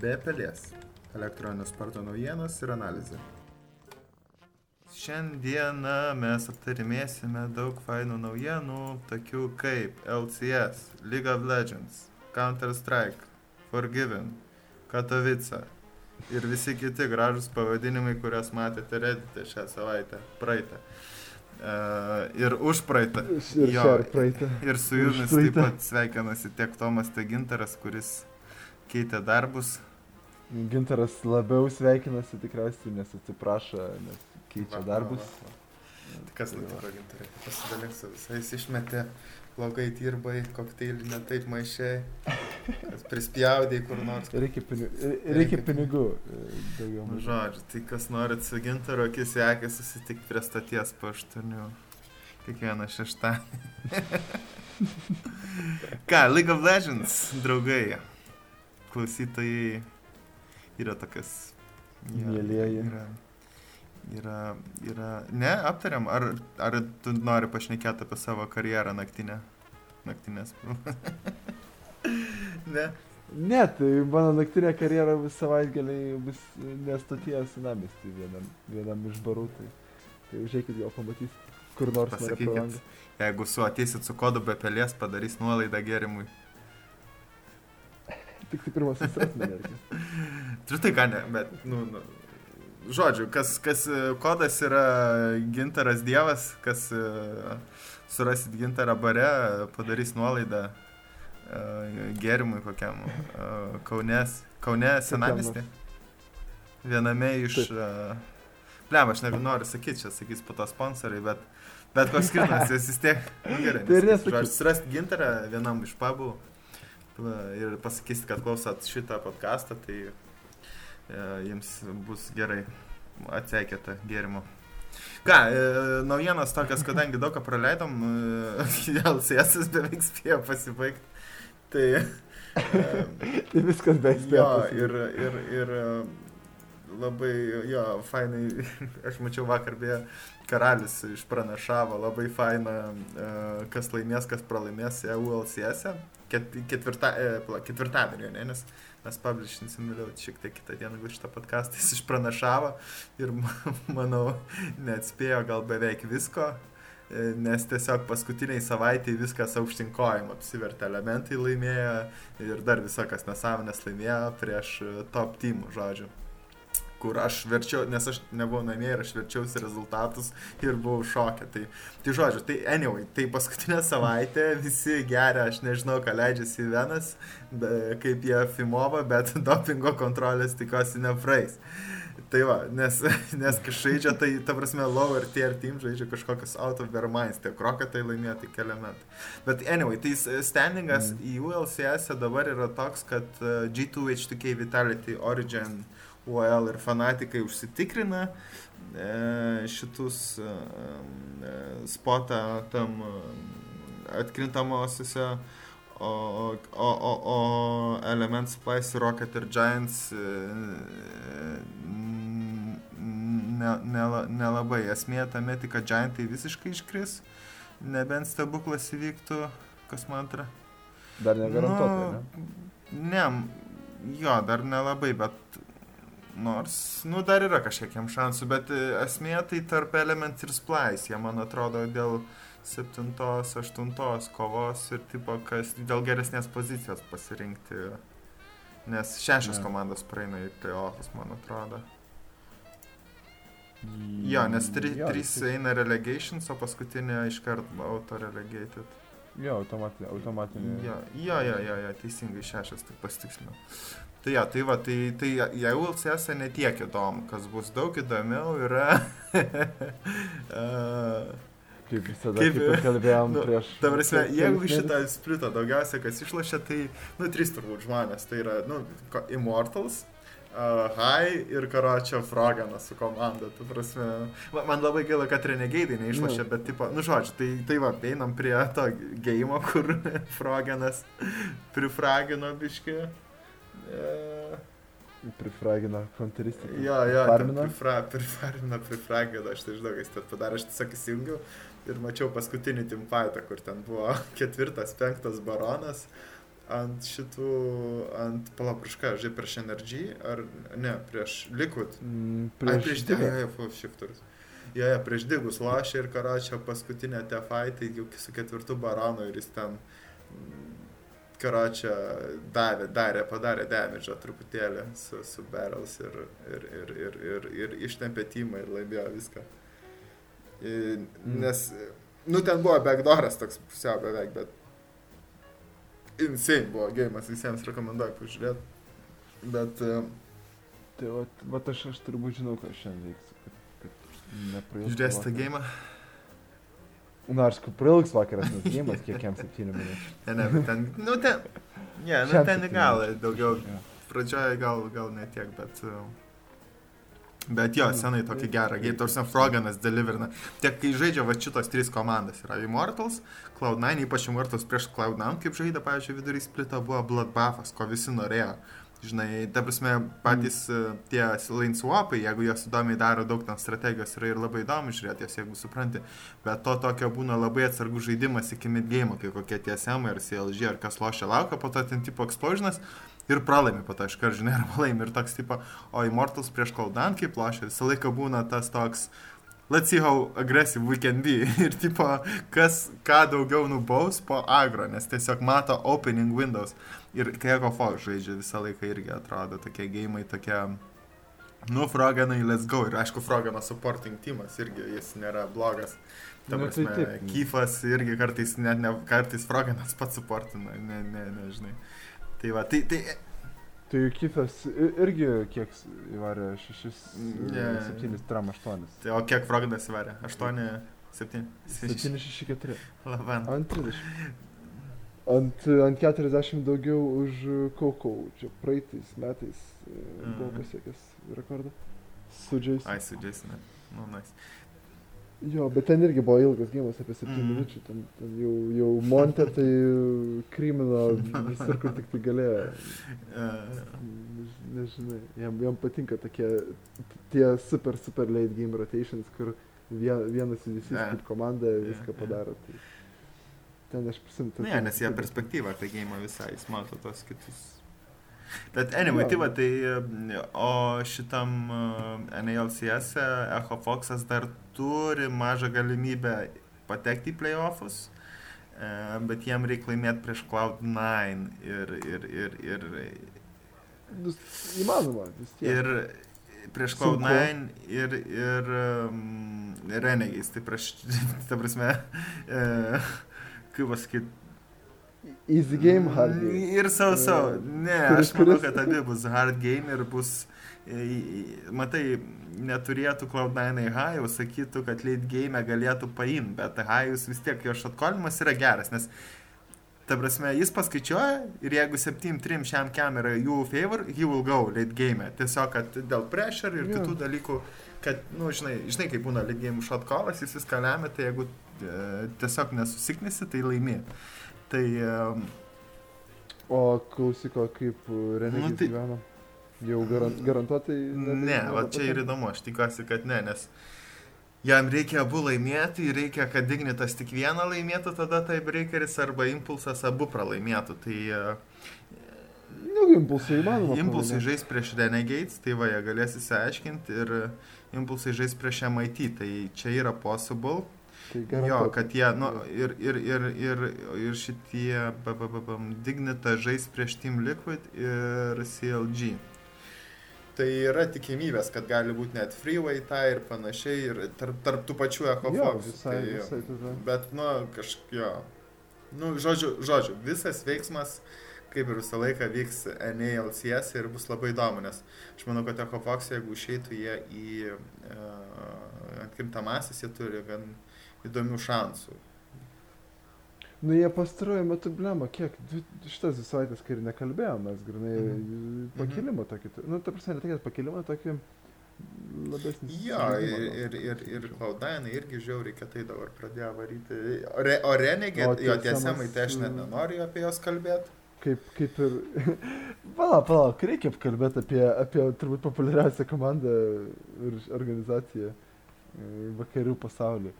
Be pelės. Elektroninio sporto naujienos ir analizė. Šiandieną mes aptarimėsime daug fainų naujienų, tokių kaip LCS, League of Legends, Counter-Strike, Forgiven, Katowice ir visi kiti gražus pavadinimai, kuriuos matėte Reddit'e šią savaitę, praeitą. Uh, ir už praeitą. Ir Jo, praeitą. Ir su jumis taip pat sveikinasi tiek Tomas, tiek Gintaras, kuris keitė darbus. Gintaras labiau sveikinasi tikriausiai, nes atsiprašo, nes keičia Va, darbus. va, va. Tai kas nutiko, Gintarai? Pasidalink su visais, išmetė, blogai dirbai, kokteilį netaip maišiai, prispjaudai kur nors. Reikia, pini reikia Reikia pinigų. e, Daugiau Nu. Žodžiu, tai kas norit su Gintaru akis į akį susitikti prie stoties po aštuonių. Kiekvieną šeštadienį. Ką, League of Legends, draugai, klausytojai, yra tokias... Mielieji. Yra, yra, yra... Ne, aptariam, ar, ar tu nori pašnekėti apie savo karjerą naktinę? Naktinės. ne. Ne, tai mano naktinė karjera vis savaitgaliai bus nestotyje senamestį vienam, vienam iš barų. Tai, tai užėkit gal pamatysit, kur nors Pasakykit. Jeigu su ateisit su kodu be pelės, padarys nuolaidą gerimui. Tik tai pirmas susiras mane reikia. Turiu tai ką ne, bet, nu, nu, žodžiu, kas, kas e, kodas yra gintaras dievas, kas e, surasit gintarą bare, padarys nuolaidą e, gerimui kokiam Kaunės, Kaune senamestį. Viename iš... Plem, aš nenoriu sakyti, čia sakys po to sponsoriai, bet, bet koks skirtumas, jis vis tiek... Nu, gerai, Tai ir nesakysiu. nesakyk. Žodžiu, Surast gintarą vienam iš pabų ir pasakysit, kad klausot šitą podcastą, tai e, jums bus gerai atseikėta gėrimo. Ką, e, naujienos tokias, kadangi daug ką praleidom, e, LCS beveik spėjo pasibaigti. Tai... E, Tai viskas be jo, ir, ir, ir e, labai, jo, fainai, aš mačiau vakar beje, karalis išpranašavo labai fainą, e, kas laimės, kas pralaimės ULCS. -e. Ket, ketvirta, e, pala, ketvirtadienį, ne, nes mes publishinsim vėliau šiek tiek kitą dieną gal šitą podcastą, jis išpranašavo ir ma- manau, neatspėjo gal beveik visko, e, nes tiesiog paskutiniai savaitėje viskas aukštinkojim apsivertė, elementai laimėjo ir dar visokias nesąmonės laimėjo prieš e, top teamų, žodžiu. Kur aš verčiau, nes aš nebuvau namie ir aš verčiausi rezultatus ir buvau šokę. Tai, tai žodžiu, tai anyway, tai paskutinę savaitę visi geria, aš nežinau, ką leidžiasi į venas, kaip jie filmova, bet dopingo kontrolės tikiuosi nepraeis. Tai va, nes, nes žaidžia, tai ta prasme lower tier team žaidžia kažkokius out of their minds, tiek roketai laimėjo tik elementai. Bet anyway, tai standingas mm. į ULCS dabar yra toks, kad uh, G2, H2K, Vitality, Origin, UL ir fanatikai užsitikrina e, šitus e, e, spotą tam atkrintamosiose, o, o, o, o Element Splice, Rocket ir Giants e, ne, nelabai. Esmė tame tik, kad Giantai visiškai iškris, nebent stebuklas įvyktų, kas man antra. Dar negarantuotai, ne? Nu, ne, jo, dar nelabai, bet nors, nu, dar yra kažkiekiam šansų, bet e, esmė tai tarp Element ir Splice, jie man atrodo dėl 7-8 kovos ir tipo, kas dėl geresnės pozicijos pasirinkti, nes šešios Ne. komandos praeina į playoffs, man atrodo. Jo, nes tri, Jo, trys eina relegations, o paskutinė iškart auto relegated. Jo, automatinė. automatinė. Jo, jo, jo, jo, jo teisingai šešias, tik pasitikslinau. Tai jo, tai va, tai, tai jeigu LCS netiek įdomu, kas bus daug įdomiau yra... uh, Kaip visada, Kaip- kaip, kalbėjom nu, prieš. ta prasme, jeigu šitą splitą daugiausia kas išlošia, tai, nu, trys turbūt žmonės, tai yra, nu, Immortals, uh, High ir Karočio Froganas su komanda, tu prasme, ma- man labai gaila, kad Renegaidai neišlošia, bet, tipo, nu, žodžiu, tai, tai va, einam prie to gėjimo, kur Froganas prifragino biški. Uh, Prifragino konteristiką. Jo, jo, Farmino? prifra, prifarmino, prifragino, aš tai žinau, kas ten padarė, aš tiesiog įsijungiau ir mačiau paskutinį teamfightą, kur ten buvo ketvirtas, penktas baronas, ant šitų, ant palaprišką, žai prieš Energy, ar ne, prieš Liquid. Mm, Prieš, Ai, prieš. Full shifterius. Jo, jo, prieš Digus lošė ir Karačio paskutinę te fight, jau su ketvirtu baranu ir jis ten mm, Karačio davė, darė, padarė damage truputėlį su, su barrels ir, ir, ir, ir, ir, ir ištempė timą ir laimėjo viską. Ir, Mm. nes, nu ten buvo backdooras toks pusiau beveik, bet insane buvo gėjimas, visiems rekomenduoju pažiūrėti. Bet uh, Tai vat, vat aš, aš turbūt žinau, ką šiandien veiksiu, kad, kad neprailgtų. žiūrėsite vakaras. gėjimą? Na, aš kaip prailgs vakaras, nes gėjimas kiek jam 7 minučių. Ne, ne, bet ten, nu ten, ne, nu ten į galą daugiau, pradžioje gal, gal ne tiek, bet... uh, Bet jo, senai tokį gerą, kaip tarsi Froganas deliverina. Tiek kai žaidžia va šitos trys komandas, yra Immortals, Cloud9, ypač Immortals prieš Cloud9, kaip žaidė, pavyzdžiui, vidury splito buvo Bloodbuffas, ko visi norėjo. Žinai, ta prasme, patys mm. tie lane swapai, jeigu jos įdomiai daro daug ten strategijos, yra ir labai įdomu žiūrėti jas, jeigu supranti. Bet to tokio būna labai atsargus žaidimas iki midgame, kai kokie TSM ar CLG ar kas lošia laukia, po to ten tipo explosionas ir pralaimi po to iš karto, žinai, ar laimi. Ir toks tipo, o Immortals prieš Cloud9 kaip lošia, visą laiką būna tas toks, let's see how aggressive we can be. Ir tipo, kas ką daugiau nubaus po agro, nes tiesiog mato opening windows. Ir kai Eko Fox žaidžia visą laiką irgi atrodo tokie gėjimai, tokie... Nu, Froganai, let's go. Ir aišku, Frogano supporting teamas irgi jis nėra blogas. Ta Nu, tai prasme, taip. Kyfas irgi kartais, net ne, kartais Froganas pats supportina, ne, ne, nežinai. Tai va, tai, tai Tai Kifas i- irgi kiek įvarė 6, Ne. 7, tram 8. Tai o kiek Frognas įvarė? 8, 7, 7, 6, 4. Laban. Ant 30. Ant, ant 40 daugiau už Kaukau. Čia praeitais metais e, buvo Mhm. pasiekęs rekordą. Su Jason. Ai, su Jason. Nu, nice. Jo, bet ten irgi buvo ilgas gėjimas apie 7 Mhm. minučių. Ten, ten jau, jau Monte tai krimino visur, kur tik tai galėjo. Než- Nežinai, jam, jam patinka tokie, tie super, super late game rotations, kur vie- vienas judesys kaip komanda viską padaro. Tai ten aš prisimtu. ne, nes jie perspektyvą apie gėjimą visai, jis mato tos kitus. Bet anyway, tai va, tai e, o šitam uh, NALCS -e Echo Foxas dar turi mažą galimybę patekti į playoffus, e, bet jiem reikia laimėti prieš Cloud9 ir, ir, ir, ir, Įmanoma, vis tiek. ir prieš Sunku. Cloud9 ir, ir um, Renegais, tai prieš, ta prasme, e, kaip pasakyti, Easy game, hard game. Ir sau, sau. Ne, Kuris- aš manau, kuris- kad abi bus hard game ir bus, e, e, matai, neturėtų Cloud9 high, sakytų, kad late game galėtų paimti, bet highus vis tiek jo šatkolimas yra geras, nes Ta prasme, jis paskaičiuoja ir jeigu 7-3 šiam kem yra jų favor, he will go late game. Tiesiog, kad dėl pressure ir Jo. kitų dalykų, kad, na, nu, žinai, žinai, kaip būna late game shot callas, jis viską lemia, tai jeigu e, tiesiog nesusiknisi, tai laimi. Tai e, O klausyko, kaip Renegis Nu, tai- gyveno? Jau garan, garantuotai? Ne, va čia ir įdomu, aš tikiuosi, kad ne, nes jam reikia abu laimėti, reikia, kad Dignitas tik vieną laimėtų, tada tai breakeris arba impulsas abu pralaimėtų. Tai e, Nu, impulsai įmanoma. impulsai pralaimėt. žais prieš Renegades, tai va, jie galės įsiaiškinti ir impulsai žais prieš MIT, tai čia yra possible. Tai Jo, kad jie, nu, ir, ir, ir, ir, ir šitie, ba, ba, ba, ba, Dignita žais prieš Team Liquid ir CLG. Tai yra tikimybės, kad gali būti net freeway tą ir panašiai, ir tarp, tarp tų pačių visai, tai, visai tada. Bet, nu, kažkokio. Nu, žodžiu, žodžiu, visas veiksmas, kaip ir visą laiką, vyks NALCS ir bus labai įdomu, nes aš manau, kad Fox, jeigu išeitų jie į uh, atkrintamasis, jie turi gan įdomių šansų. Nu, jie pastaruoju metu blema, kiek, dvi, šitas dvi savaitės, kai ir nekalbėjom, mes grinai Mhm. pakilimą tokį, tu- nu, ta prasme, ne tai, kad pakilimą tokį labesnį. Jo, ir, ir, ir, ir Cloud9 irgi žiauriai, kad tai dabar pradėjo varyti. Re, o Renegade, O jo tiesamai, tai aš net mm. nenoriu apie juos kalbėti. Kaip, kaip ir... Palauk, palauk, reikia kalbėti apie, apie turbūt populiariausią komandą ir organizaciją e, vakarių pasaulyje.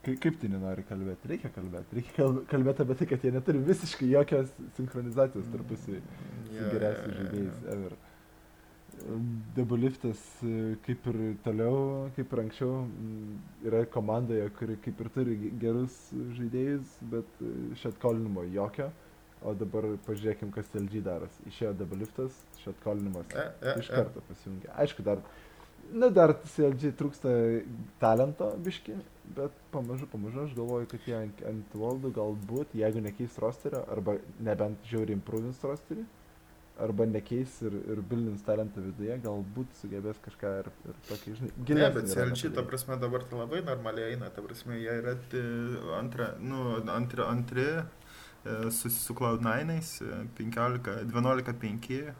Kaip, tai nenori kalbėti? Reikia kalbėti. Reikia kalb- kalbėti apie tai, kad jie neturi visiškai jokios sinchronizacijos tarpusai su geriausiais žaidėjais ever. Debulliftas e, kaip ir toliau, kaip ir anksčiau, m, yra komandoje, kuri kaip ir turi ge- gerus žaidėjus, bet šatkolinimo jokio. O dabar pažiūrėkim, kas LG daras. Išėjo debulliftas, šatkolinimas E, e, iš e. karto pasijungia. Aišku, dar, na, dar CLG trūksta talento biški, bet pamažu, pamažu aš galvoju, kad jie ant, ant valdų galbūt, jeigu nekeis rosterio, arba nebent žiauriai improvins rosterį, arba nekeis ir, ir bildins talentą viduje, galbūt sugebės kažką ir, ir tokį, žinai, Ne, gilesnį bet CLG, ta prasme, dabar tai labai normaliai eina, ta prasme, jie yra antra, nu, antri, antri e, su, su Cloud9, 15, 12-5, e,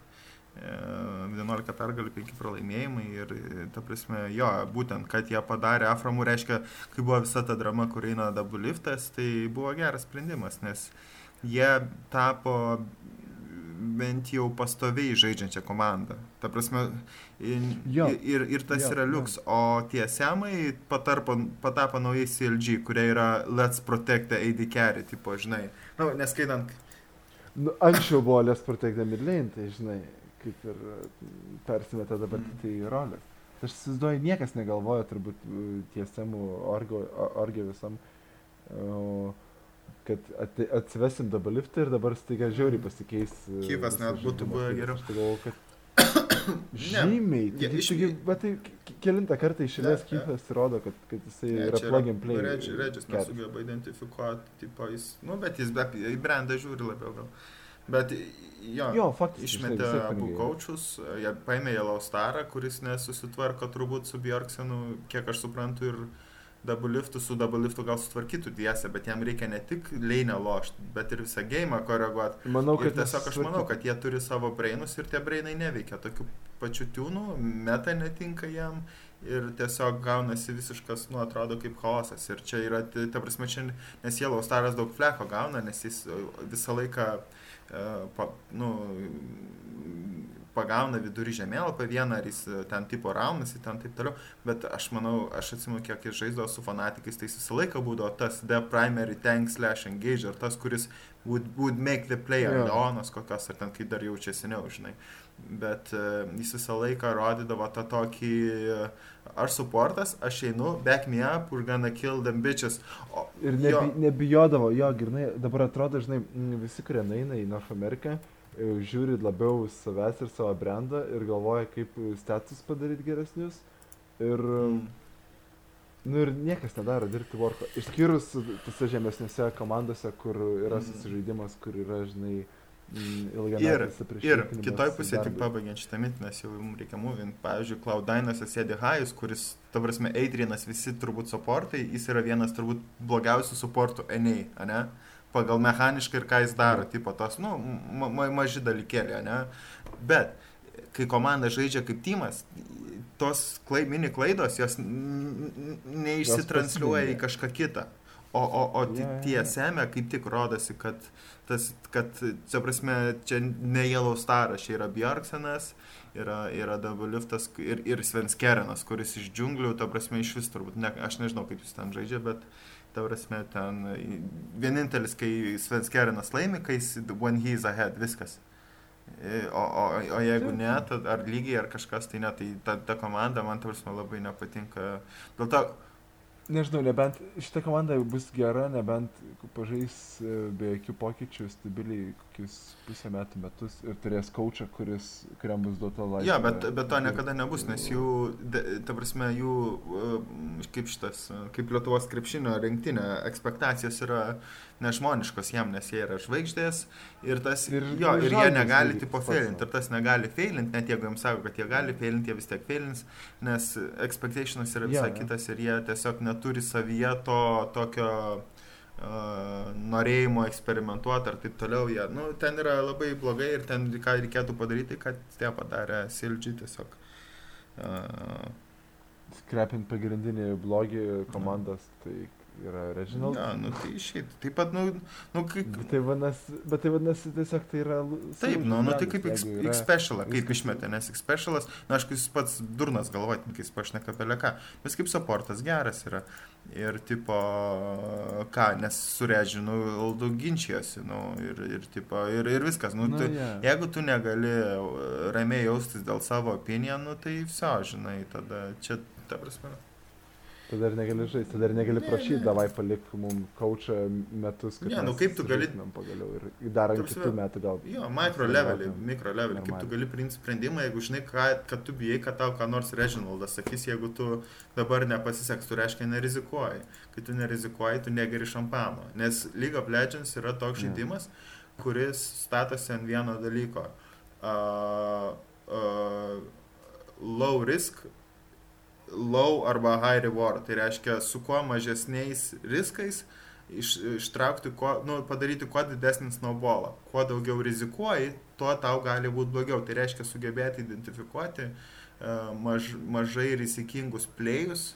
11 pergalių, 5 pralaimėjimai ir, e, ta prasme, jo, būtent, kad jie padarė Aframų, reiškia, kai buvo visa ta drama, kur eina double liftas, tai buvo geras sprendimas, nes jie tapo bent jau pastoviai žaidžiančią komandą. Ta prasme, in- Jo. ir, ir tas Jo, yra jo. liuks, o tie semai patarpo, patapo naujai CLG, kurie yra Let's Protect the AD Carry, tipo, žinai. Na, nu, neskaitant, Nu, anksčiau buvo Les Protect the Midlane, tai žinai, kaip ir mm, persimetė dabar Mm. tai rolės. Aš įsivaizduoju, niekas negalvoja turbūt orgo, o- orgio visam, o, kad atsivesim dabar liftą ir dabar staiga žiauriai pasikeis. Kyvas net būtų buvę geriau. Aš galvoju, kad žymiai. Tai, iš-. Bet tai k- kelintą kartą išėlės. Kyvas įrodo, kad, kad jisai Ne, yra plug and play. Redž- Redžis nesugeba identifikuoti, tipo, jis, nu, bet jis be, į brandą žiūri labiau gal. Bet jo, Jo, faktiškai. išmetė abu kočius, jie paėmė Yellow Starą, kuris nesusitvarko turbūt su Bjorksenu, kiek aš suprantu, ir double liftu, su double liftu gal sutvarkytų tiesą, bet jam reikia ne tik leinę lošti, bet ir visą gėjimą koreguoti. Manau, Ir kad tiesiog aš manau, kad jie turi savo brainus ir tie brainai neveikia tokiu pačiu tiūnu, meta netinka jam ir tiesiog gaunasi visiškas, nu, atrodo kaip chaosas. Ir čia yra, ta prasme, čia, nes Yellow Staras daug fleko gauna, nes jis e, visą laiką, e, pa, nu, pagauna vidury žemėlapą vieną, ar jis e, ten tipo raunasi, ten taip toliau. Bet aš manau, aš atsimenu, kiek jis žaisdavo su fanatikais, tai jis visą laiką būdavo tas the primary tank slash engage, ar tas, kuris would, would make the play, ar Jo. Leonas kokios, ar ten kai dar jaučia seniau, žinai. Bet uh, jis visą laiką rodydavo tą tokį, uh, aš supportas, aš einu, back me up, we're gonna kill them bitches. O, Ir jo, nebi, nebijodavo, jo, grinai, dabar atrodo, žinai, mm, visi, kurie eina į North America, e, žiūri labiau savęs ir savo brandą ir galvoja, kaip status padaryti geresnius. Ir, mm, nu, ir niekas nedaro dirbti worko. Išskyrus tose žemesnėse komandose, kur yra Mhm. susižaidimas, kur yra, žinai, mm, Ir, ir kitoj pusėje tik pabaigiant šitą mintį, nes jau mums reikia movint. Pavyzdžiui, Cloud9 sėdi Hajus, kuris, ta prasme, Adrianas visi turbūt supportai, jis yra vienas turbūt blogiausių supportų NA, ne? Pagal mechaniškai ir ką jis daro, tipo tos, nu, ma ma maži dalykėlė, ne? Bet, kai komanda žaidžia kaip timas, tos klai, mini klaidos, jos neišsitransliuoja į kažką kitą. O, o, o Jo, ti- jo, jo. tie semė kaip tik rodosi, kad tas, kad, čia prasme, čia ne Yellow Staras, čia yra Bjorksenas, yra, yra Dabuliftas ir, ir Svenskerinas, kuris iš džiunglių, ta prasme, iš vis turbūt, ne, aš nežinau, kaip jis ten žaidžia, bet ta prasme, ten vienintelis, kai Svenskerinas laimi, kai jis, when he is ahead, viskas. I- O, o, o jeigu ne, tad ar lygiai, ar kažkas, tai ne, tai ta, ta komanda man, ta prasme, labai nepatinka. Dėl to, Nežinau, nebent šita komanda bus gera, nebent pažais e, be jokių pokyčių stabiliai kokius pusę metų metus ir turės kočią, kuris, kuriam bus duota laisvė. Jo, bet, bet to niekada nebus, nes jų, ta prasme, jų, uh, kaip šitas, uh, kaip Lietuvos krepšinio rinktinė, ekspektacijos yra nežmoniškos jam, nes jie yra žvaigždės ir tas, Ir- jo, ir jie negali tipo nu. ir tas negali failinti, net jeigu jiems sako, kad jie gali failinti, jie vis tiek failins, nes expectations yra visai Jo, jo. kitas ir jie tiesiog neturi savyje to tokio norėjimo eksperimentuoti ar taip toliau. Jie, nu, ten yra labai blogai ir ten ką reikėtų padaryti, kad tie padarė Silgi tiesiog. Uh, Skrepint pagrindinį blogį komandas, tai yra Reginald. Na, nu tai išeit. Taip pat, nu, nu kaip... Bet tai vadinasi, bet tai vadinasi tiesiog tai yra... Taip, nu, nu tai kaip X, jeigu yra- kaip išmetė, nes X specialas, na, aišku, jis pats durnas galvoti, kai jis pašneka apie leką, bet kaip supportas geras yra. Ir tipo, ką, nes su Režinu Aldu ginčijosi, nu, ir, ir, tipo, ir, ir viskas, nu, Nu, tai, jo. jeigu tu negali e, ramiai jaustis dėl savo opiniją, nu, tai viso, žinai, tada čia, ta prasme. Tada ir negali žaisti, tada ir negali Ne, prašyti, ne. davai palik mums kaučą metus, kad Ne, nu kaip tu gali- pagaliau ir dar ant kitų metų gal. Jo, mikro levelį, mikro levelį, kaip tu gali priimti sprendimą, jeigu žinai, ką, kad tu bijai, kad tau ką nors Reginaldas sakys, jeigu tu dabar nepasiseks, tu reiškia nerizikuoji. Kai tu nerizikuoji, tu negeri šampano. Nes League of Legends yra toks Jo. žaidimas, kuris statosi ant vieno dalyko. Uh, uh, low risk, low arba high reward. Tai reiškia, su kuo mažesniais riskais iš, ištraukti, kuo, nu, padaryti kuo didesnį snowballą. Kuo daugiau rizikuoji, tuo tau gali būti blogiau. Tai reiškia sugebėti identifikuoti uh, maž, mažai rizikingus plėjus,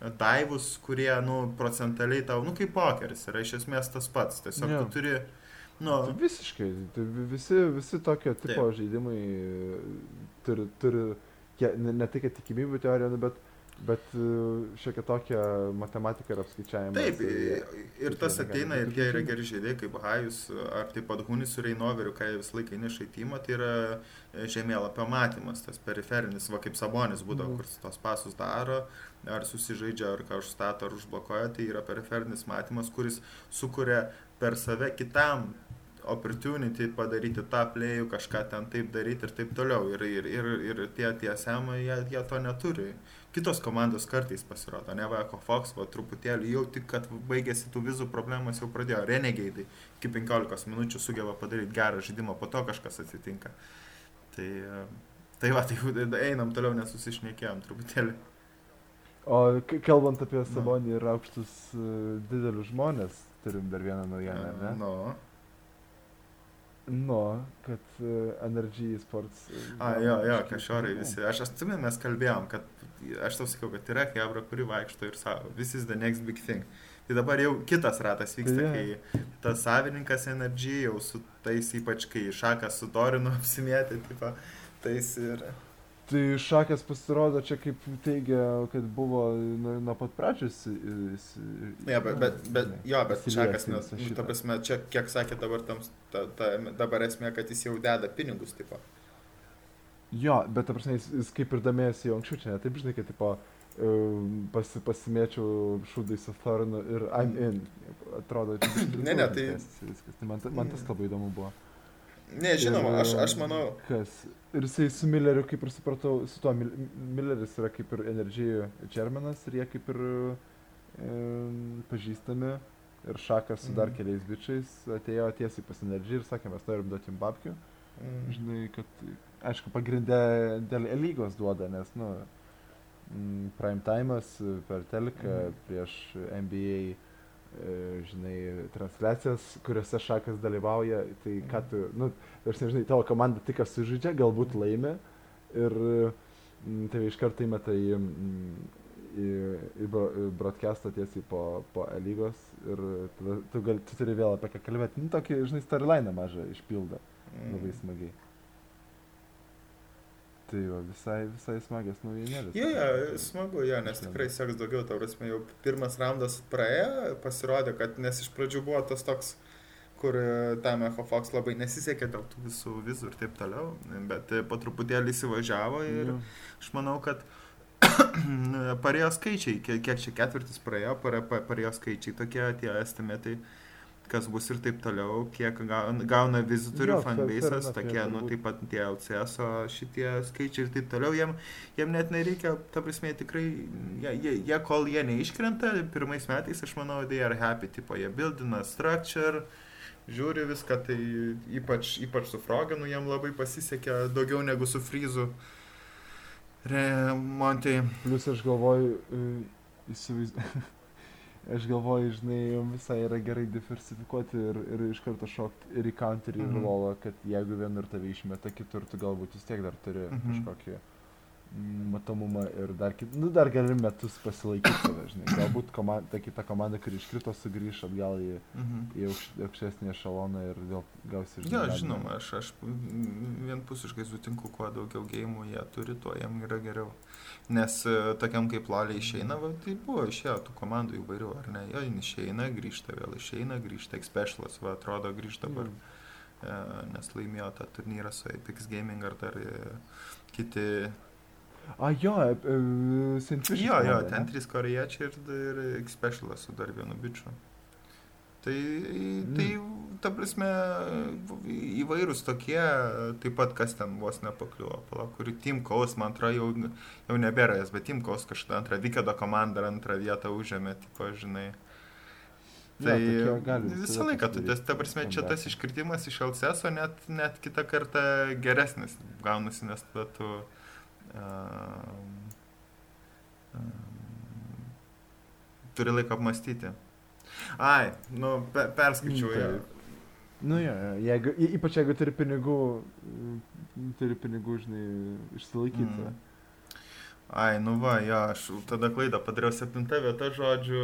uh, daivus, kurie, nu, procentaliai tau, nu, kaip pokeris yra iš esmės tas pats. Tiesiog Jo. tu turi, nu, Tai visiškai, tai vi- visi, visi tokio tipo Taip. žaidimai e, turi, turi ne, ne tai, kad tikimybių teorija, nu, bet, bet e, šiokia tokia matematika ir apskaičiavimas. Taip, e, ir tas kiekvieną ateina ir tie yra geri žaidėjai, kaip Hajus ar taip pat Hunis su Reinoveriu, kai jie visą laiką įneša į timą, tai yra e, žemėlapio matymas, tas periferinis, va kaip Sabonis būdavo, Mhm. kur tos pasus daro, ar susižaidžia, ar ką užstato, ar užblokuoja, tai yra periferinis matymas, kuris sukuria per save kitam opportunity padaryti tą plėjų, kažką ten taip daryti ir taip toliau. Ir, ir, ir, ir tie TSM, jie, jie to neturi. Kitos komandos kartais pasirodo, ne Vako Fox, va truputėlį jau tik, kad baigėsi tų vizų problemas, jau pradėjo Renegade iki 15 minučių sugeba padaryti gerą žaidimą, po to kažkas atsitinka. Tai, e, tai va, tai einam toliau, nesusišnekėjom truputėlį. O kalbant apie Nu. Sabonį ir aukštus e, didelius žmonės, turim dar vieną naujieną, ne? Nu, Nu, kad e, Energy Sports. e, A, jo, jo, pinigų. visi. Aš atsimenu, mes kalbėjom, kad aš tau sakiau, kad yra kebra, kuri vaikšto ir savo, this is the next big thing. Tai dabar jau kitas ratas vyksta, Tai kai tas savininkas Energy jau su tais, ypač kai šakas su Dorinu apsimėtė, tipo, tais ir... Tai šakės pasirodo čia kaip teigia, kad buvo nuo, nuo pat pradžios. jis- Ja, bet, bet, bet, jo, bet šakas, nes, nu, ta prasme, čia, kiek sakė dabar, tam, ta, ta, dabar esmė, kad jis jau deda pinigus, tipo. Jo, bet ta prasme, jis, jis kaip ir domėjosi jau anksčiau čia, ne taip žinai, kad tipo, um, pasi, pasimėčiau šūdai su Thornu ir I'm in. Atrodo, biškį Ne, ne, tai- viskas. Tai man, man tas labai įdomu buvo. Ne, žinoma, Ir, aš, aš manau, Kas? Ir jisai su Milleriu, kaip ir supratau, su tuo Mil- Milleris yra kaip ir Energy Chairmanas ir jie kaip ir e, pažįstami. Ir Šakas su dar Mhm. keliais bičiais atėjo tiesiai pas Energy ir sakė, mes norim duoti jums babkių. mm, Žinai, kad, aišku, pagrindę dėl lygos duoda, nes, nu, mm, prime time'as per teleką Mhm. prieš NBA, e, žinai, transliacijas, kuriuose šakas dalyvauja, tai ką Mhm. tu, nu, aš nežinai, tavo komanda tik sužaidžia, galbūt laimi ir mm, tai iš karto įmeta į, mm, į, į bro- į broadcastą tiesiai po, po lygos ir tada tu, gal, tu turi vėl apie ką kalbėti. Nu, tokį, žinai, storyline mažą išpildo. mm. Labai smagiai. Tai jo, visai, visai smagias naujienėlis. Jo, jo, smagu, jo, nes tikrai seks daugiau, tau prasme, jau pirmas raundas praėjo, pasirodė, kad nes iš pradžių buvo tas toks, kur e, tam Echo Fox labai nesisekė dėl tų visų vizų ir taip toliau, bet e, po truputėlį įsivažiavo ir Jo. aš manau, kad parėjo skaičiai, kiek, čia ketvirtis praėjo, parėjo, pa- parėjo skaičiai, tokie tie estimetai, kas bus ir taip toliau, kiek gauna, gauna vizitorių fanbase'as, tokie, nu, taip pat tie LCS, šitie skaičiai ir taip toliau, jiem, jiem net nereikia, ta prasme, tikrai, jie, jie, jie kol jie neiškrenta, pirmais metais, aš manau, they are happy, tipo, jie buildina structure, žiūri viską, tai ypač, ypač su Froganu jiem labai pasisekė daugiau negu su Frizu. Remontai. Plius aš galvoju, įsivaizduoju. Aš galvoju, žinai, visai yra gerai diversifikuoti ir, ir iš karto šokti ir į counterį, ir Mhm. lolą, kad jeigu vienur tave išmeta, kitur tu galbūt vis tiek dar turi Mhm. kažkokį mm, matomumą ir dar, kit, nu, dar gali metus pasilaikyti save, žinai. Galbūt komanda, ta kita komanda, kuri iškrito, sugrįš atgal į, Mhm. į aukš, aukštesnį ešaloną ir vėl gausi Jo, žinai, žinoma, aš, aš vienpusiškai sutinku, kuo daugiau gėjimų jie turi, tuo jiem yra geriau. Nes e, tokiam kaip Lolė išeina, va, tai buvo išėjo tų komandų įvairių, ar ne? Jo, jin išeina, grįžta vėl, išeina, grįžta, Expecialas, va, atrodo, grįžta dabar, e, nes laimėjo tą turnyrą su Apex Gaming ar dar e, kiti. A, jo, Sintfish. Jo, jo, ten trys koriečiai ir, ir Expecialas su dar vienu bičiu. Tai, tai, ta prasme, įvairūs tokie, taip pat kas ten vos nepakliuvo, pala, kuri Team Kaus, man atrodo, jau, jau nebėra jas, bet Team Kaus kažkada antrą, Vikedo komanda antrą vietą užėmė, tipo, žinai. Tai Jo, tokie gali visą laiką, tu, pasidaryt tas, ta prasme, čia tas iškritimas iš LCS, o net, net kitą kartą geresnis gaunasi, nes tada tu... Um, um, turi laiko apmastyti. Ai, nu, pe, perskaičiau ją. taip. Nu, jo, jeigu, ypač jeigu turi pinigų, mm, turi pinigų, žinai, išsilaikyti. Mm. Ai, nu va, jo, aš tada klaidą padariau septintą vietą žodžiu.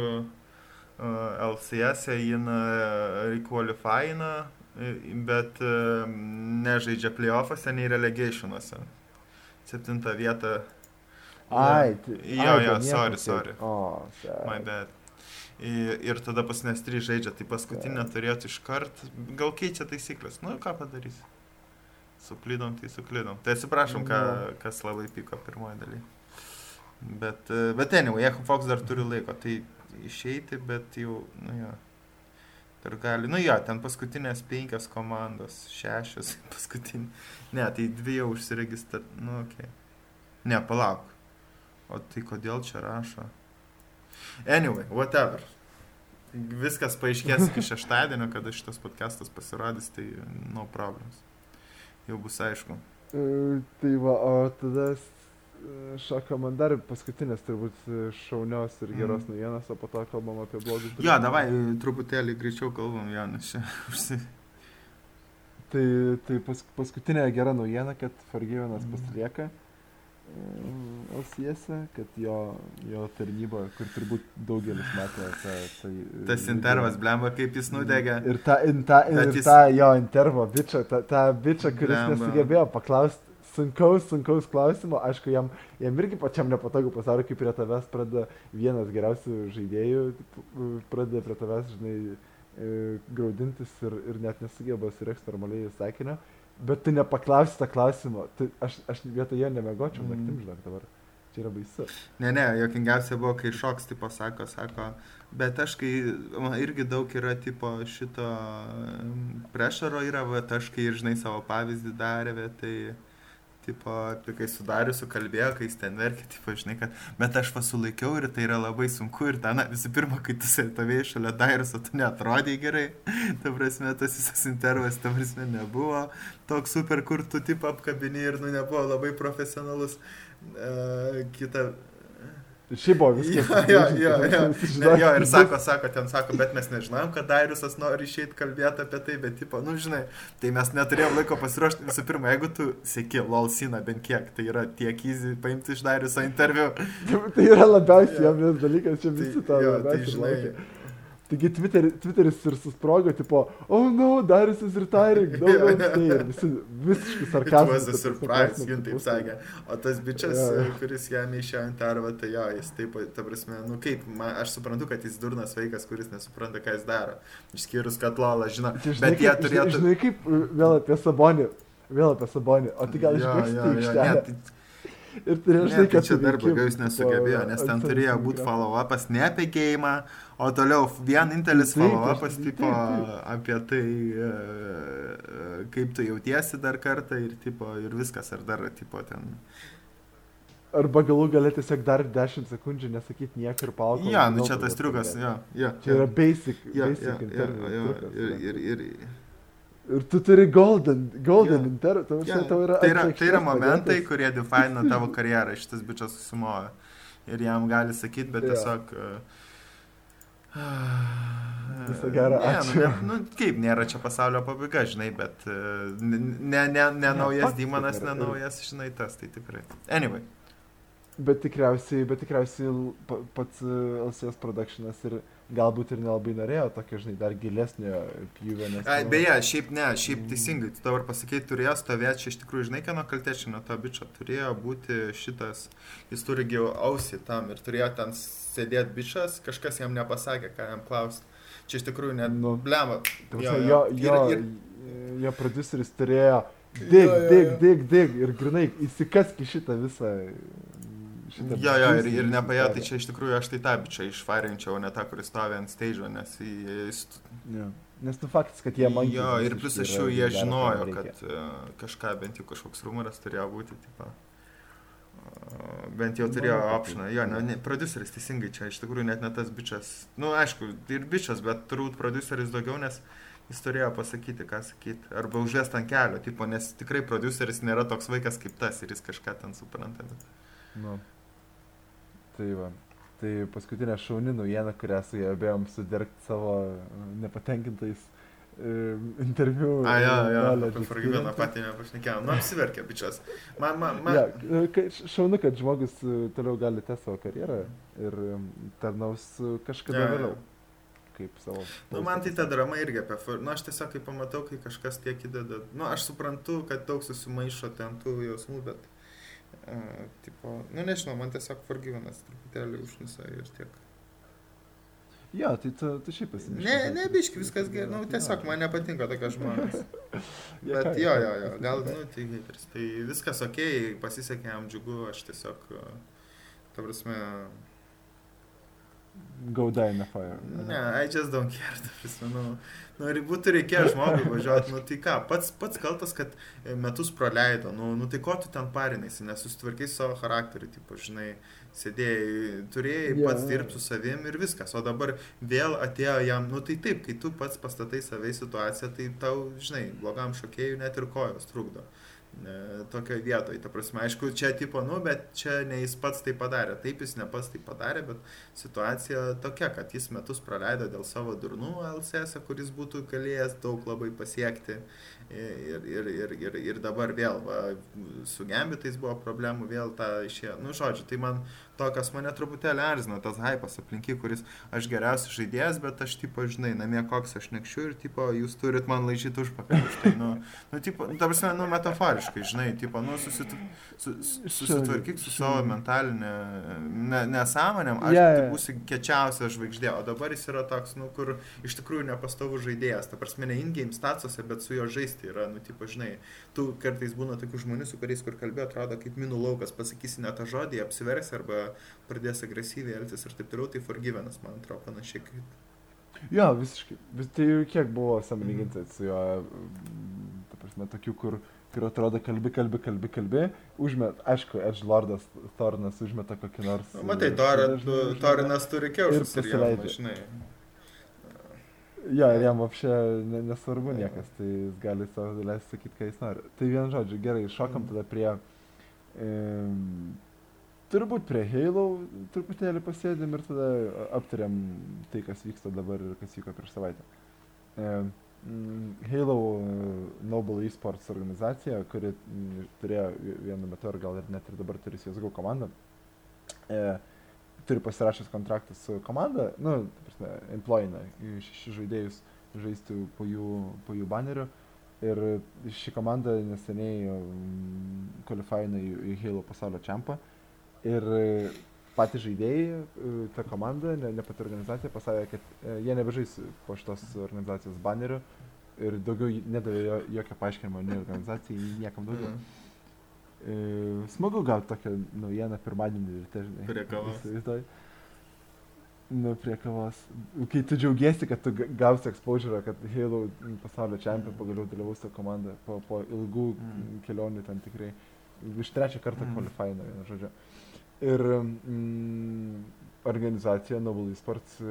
Uh, LCS jin requalifyina, bet uh, nežaidžia playoffuose nei relegationuose. Septintą vietą. Ai, tai, Jo, ai, jo, tai sorry, sorry. O, My čia. bad. Ir, tada pasinės trys žaidžia, tai paskutinę turėtų iškart, gal keičia taisyklės, nu ką padarys. Suklydom, tai suklydom. Tai atsiprašom, ką, Jo. kas labai pyko pirmoji daly. Bet, e, bet anyway, Echo Fox dar turi laiko, tai išeiti, bet jau, nu jo. Ir gali, nu jo, ten paskutinės penkios komandos, šešios paskutinė. Ne, tai dvi jau užsiregistrat, nu okei. Okay. Ne, palauk. O tai kodėl čia rašo? Anyway, whatever. Viskas paaiškės iki šeštadienio, kada šitas podcastas pasirodys, tai no problems. Jau bus aišku. E, Tai va, o tada e, šoka man dar paskutinės turbūt e, šaunios ir geros Mm. naujienos, o po to kalbam apie blogus Jo, davai, truputėlį greičiau kalbam, Janas čia. užsi- Tai, tai pas, paskutinė gera naujiena, kad Forgyvenas Mhm. pasilieka LCS, -e, kad jo, jo tarnyba, kur turbūt daugelis matė, ta, tai, Tas intervas, blemba, kaip jis nudegė. Ir ta, in, ta, Bet ir jis- ta jo intervo bičia, ta, ta bičia, kuris Blemba. nesugebėjo paklausti sunkaus, sunkaus klausimo, aišku, jam, jam irgi pačiam nepatogu pasaulio, kaip prie tavęs pradeda vienas geriausių žaidėjų, tipo, pradeda prie tavęs, žinai, e, graudintis ir, ir net nesugeba sureikšti normaliai sakinio, bet tu nepaklausi tą klausimą, tai aš, aš vietoje jo nemegočiau Mm. naktim, žinok, dabar. Čia yra baisu. Ne, ne, jokingiausia buvo, kai šoks, tipo, sako, sako, bet aš kai, man irgi daug yra, tipo, šito prešaro yra, bet aš kai ir, žinai, savo pavyzdį darė, bet tai, tipo, kai sudariusiu kalbėjo, kai jis ten verkė, tipo, žinai, kad, bet aš pasulaikiau ir tai yra labai sunku ir ten, visų pirma, kai tu sėdavėjai šalia Dairuso, tu netrodai gerai, ta prasme, tas visas intervas, ta prasme, nebuvo toks super, kur tu, tipo, apkabini ir, nu, nebuvo labai profesionalus. Uh, kita, Šiaip buvo viskas. Jo, jo, jo, jo. Jo, ir sako, sako, ten sako, bet mes nežinojom, kad Dairisas nori išeiti kalbėti apie tai, bet, tipo, nu, žinai, tai mes neturėjom laiko pasiruošti. Visų pirma, jeigu tu sėki LOLSINA bent kiek, tai yra tiek easy paimti iš Dairiso interviu. Tai yra labiausiai jam vienas dalykas, čia visi Tai, tą jo, tai žinai, laukia. Taigi Twitter, Twitteris ir susprogo, tipo, oh no, Darius is retiring, no, no, stay. Ir visi visiškai was a surprise, jin taip sakė. O tas bičias, Jo. kuris jam išėjo intervą, tai jo, jis taip, ta prasme, nu kaip, man, aš suprantu, kad jis durnas vaikas, kuris nesupranta, ką jis daro. Išskyrus, kad Lola žino. Čia, žinai, Bet jie turėtų... žinai, žinai, kaip vėl apie Sabonį, vėl apie Sabonį, o tai gal išbėgsti jo, į Ir tai Ne, žinai, tai kad čia dar blogiau jis nesugebėjo, nes ten turėjo būti follow-upas ne apie gėjimą, o toliau vienintelis follow-upas tipo apie tai, e, e, kaip tu jautiesi dar kartą ir, tipo, ir viskas, ar dar tipo, ten. Arba galų galę tiesiog dar 10 sekundžių nesakyti nieko ir palaukti. Jo, nu čia tas triukas, jo, jo. Čia yra basic, jo, basic jo, jo, interview jo, triukas, ir, jo. ir, ir, tu turi golden, golden Jo. interview, tau, jo, tau yra... tai, yra, tai yra momentai, padėtas. kurie defina tavo karjerą, šitas bičias susimoja. Ir jam gali sakyti, bet Jo. tiesiog... e, Viso gero, ne, ačiū. Nu, ne, nu, kaip, nėra čia pasaulio pabaiga, žinai, bet e, ne, ne, ne, ne naujas Dymanas, ne naujas, žinai, tas, tai tikrai. Anyway, Bet tikriausiai, bet tikriausiai pats e, LCS Productionas ir galbūt ir nelabai norėjo tokio, žinai, dar gilesnio pjūvio. Nes, Ai, nu, beje, šiaip ne, šiaip teisingai, tu dabar pasakei, turėjo stovėti, čia iš tikrųjų, žinai, kieno kaltė čia nuo to bičio, turėjo būti šitas, jis turi gi ausį tam ir turėjo ten sėdėti bičias, kažkas jam nepasakė, ką jam klausti. Čia iš tikrųjų net, Nu, blema. prasme, jo, jo, Ir, ir, jo produceris turėjo dig, Jo, jo, dig, jo. dig, dig ir grinai įsikask į šitą visą. Šitą Jo, jo, ir, ir nepaėjo, tai čia iš tikrųjų aš tai tą bičią išvarinčiau, ne tą, kuris stovi ant stage, nes jis... Jo. Nes nu faktas, kad jie man. Jo, ir plus aš jau jie žinojo, kad e, kažką, bent jau kažkoks rumoras turėjo būti, tipo. e, Bent jau turėjo optioną. Jo, ne, ne, produceris teisingai čia, iš tikrųjų net ne tas bičias. Nu, aišku, ir bičias, bet turbūt produceris daugiau, nes jis turėjo pasakyti, ką sakyti. Arba užvest ant kelio, tipo, nes tikrai produceris nėra toks vaikas kaip tas ir jis kažką ten supranta. Bet... Nu. Tai va. Tai paskutinė šauni naujiena, kurią sugebėjom sudirkti savo e, nepatenkintais e, interviu. A, jo, jo, apie experience. patį nepašnekėjom. Nu, apsiverkė bičias. Man, man, man... Ja, e, šaunu, kad žmogus e, toliau gali tęsti savo karjerą ir tarnaus e, kažkada jo. vėliau. Kaip savo. Nu, man tai ta drama irgi apie... for- Nu, aš tiesiog, kai pamatau, kai kažkas tiek įdeda... Nu, aš suprantu, kad daug susimaišo ten tų jausmų, bet... Uh, tipo, nu, nežinau, man tiesiog forgyvenas truputėlį užnisa ir tiek. Jo, tai tu, tu šiaip esi. Ne, ne, biški, viskas gerai. Nu, tiesiog man nepatinka tokie žmonės. Bet jo, jo, jo, gal, nu, tai hateris. Tai viskas ok, pasisekė jam džiugu, aš tiesiog... Ta prasme, Go die in the fire. Ne, I just don't care, ta prasme, nu, nu, ir būtų reikėjo žmogui važiuoti, nu tai ką, pats, pats kaltas, kad e, metus praleido, nu, nu tai ko tu ten parinaisi, nesusitvarkai savo charakterį, tipo, žinai, sėdėjai, turėjai Jo, pats dirbti su savim ir viskas, o dabar vėl atėjo jam, nu tai taip, kai tu pats pastatai save į situaciją, tai tau, žinai, blogam šokėjui net ir kojos trukdo. E, Tokioje vietoje, ta prasme, aišku, čia tipo, nu, bet čia ne jis pats tai padarė, taip jis ne pats tai padarė, bet situacija tokia, kad jis metus praleido dėl savo durnų LCS, kuris būtų galėjęs daug labai pasiekti. Ir, ir, ir, ir, ir dabar vėl, va, su gembitais buvo problemų, vėl tą išėjo. Nu, žodžiu, tai man to, kas mane truputėlį erzina, tas hypas aplinky, kuris aš geriausias žaidėjas, bet aš, tipo, žinai, namie koks aš nekščiu ir, tipo, jūs turit man laižyti užpakalį. už Tai, nu, nu, tipo, nu, ta prasme, nu, metaforiškai, žinai, tipo, nu, susitu, su, su, susitvarkyk su savo mentalinė ne, nesąmonėm, aš yeah, tai būsiu kečiausia žvaigždė, o dabar jis yra toks, nu, kur iš tikrųjų nepastovų žaidėjas, ta prasme, ne in-game statuose, bet su juo žaisti yra, nu, tipo, žinai, tu kartais būna tokių žmonių, su kuriais, kur kalbėjo, atrodo kaip minų laukas, pasakysi ne tą žodį, apsiversi arba pradės agresyviai elgtis ir taip toliau, tai forgyvenas, man atrodo, panašiai kaip. Jo, visiškai. Bet tai kiek buvo sąmoningai su juo, mm, ta prasme, tokių, kur, kur atrodo kalbi, kalbi, kalbi, kalbi, užmet, aišku, Edgelordas Thornas užmeta kokį nors... Nu, matai. Torinas turi kiaušus Ir pasileidžia. žinai. Jo, ir jam apšė ne, nesvarbu niekas, tai jis gali savo leisti sakyti, ką jis nori. Tai vien žodžiu, gerai, šokam tada prie... E, turbūt prie Halo truputėlį pasėdėm ir tada aptariam tai, kas vyksta dabar ir kas vyko prieš savaitę. E, mm, Halo e, Noble Esports organizacija, kuri mm, turėjo vienu metu ar gal ir net ir dabar turi CSGO komandą, e, turi pasirašęs kontraktą su komanda, nu, employina šešis žaidėjus žaisti po jų, po jų baneriu. Ir ši komanda neseniai kvalifina į, į Halo pasaulio čempą. Ir e, patys žaidėjai, e, ta komanda, ne, ne pati organizacija, pasakė, kad e, jie nebežais po šitos organizacijos baneriu. Ir daugiau nedavė jo- jokio paaiškinimo nei organizacijai, nei niekam daugiau. E, smagu gauti tokią naujieną pirmadienį ryte, žinai. Prie kavos. Nu, prie kavos. Kai tu džiaugiesi, kad tu ga- gausi exposure, kad Halo pasaulio čempionė pagaliau dalyvaus tą komandą po, po ilgų Mm. mm. kelionių ten tikrai. Iš trečią kartą Mm. mm. vienu žodžiu. Ir mm, organizacija Noble Esports e,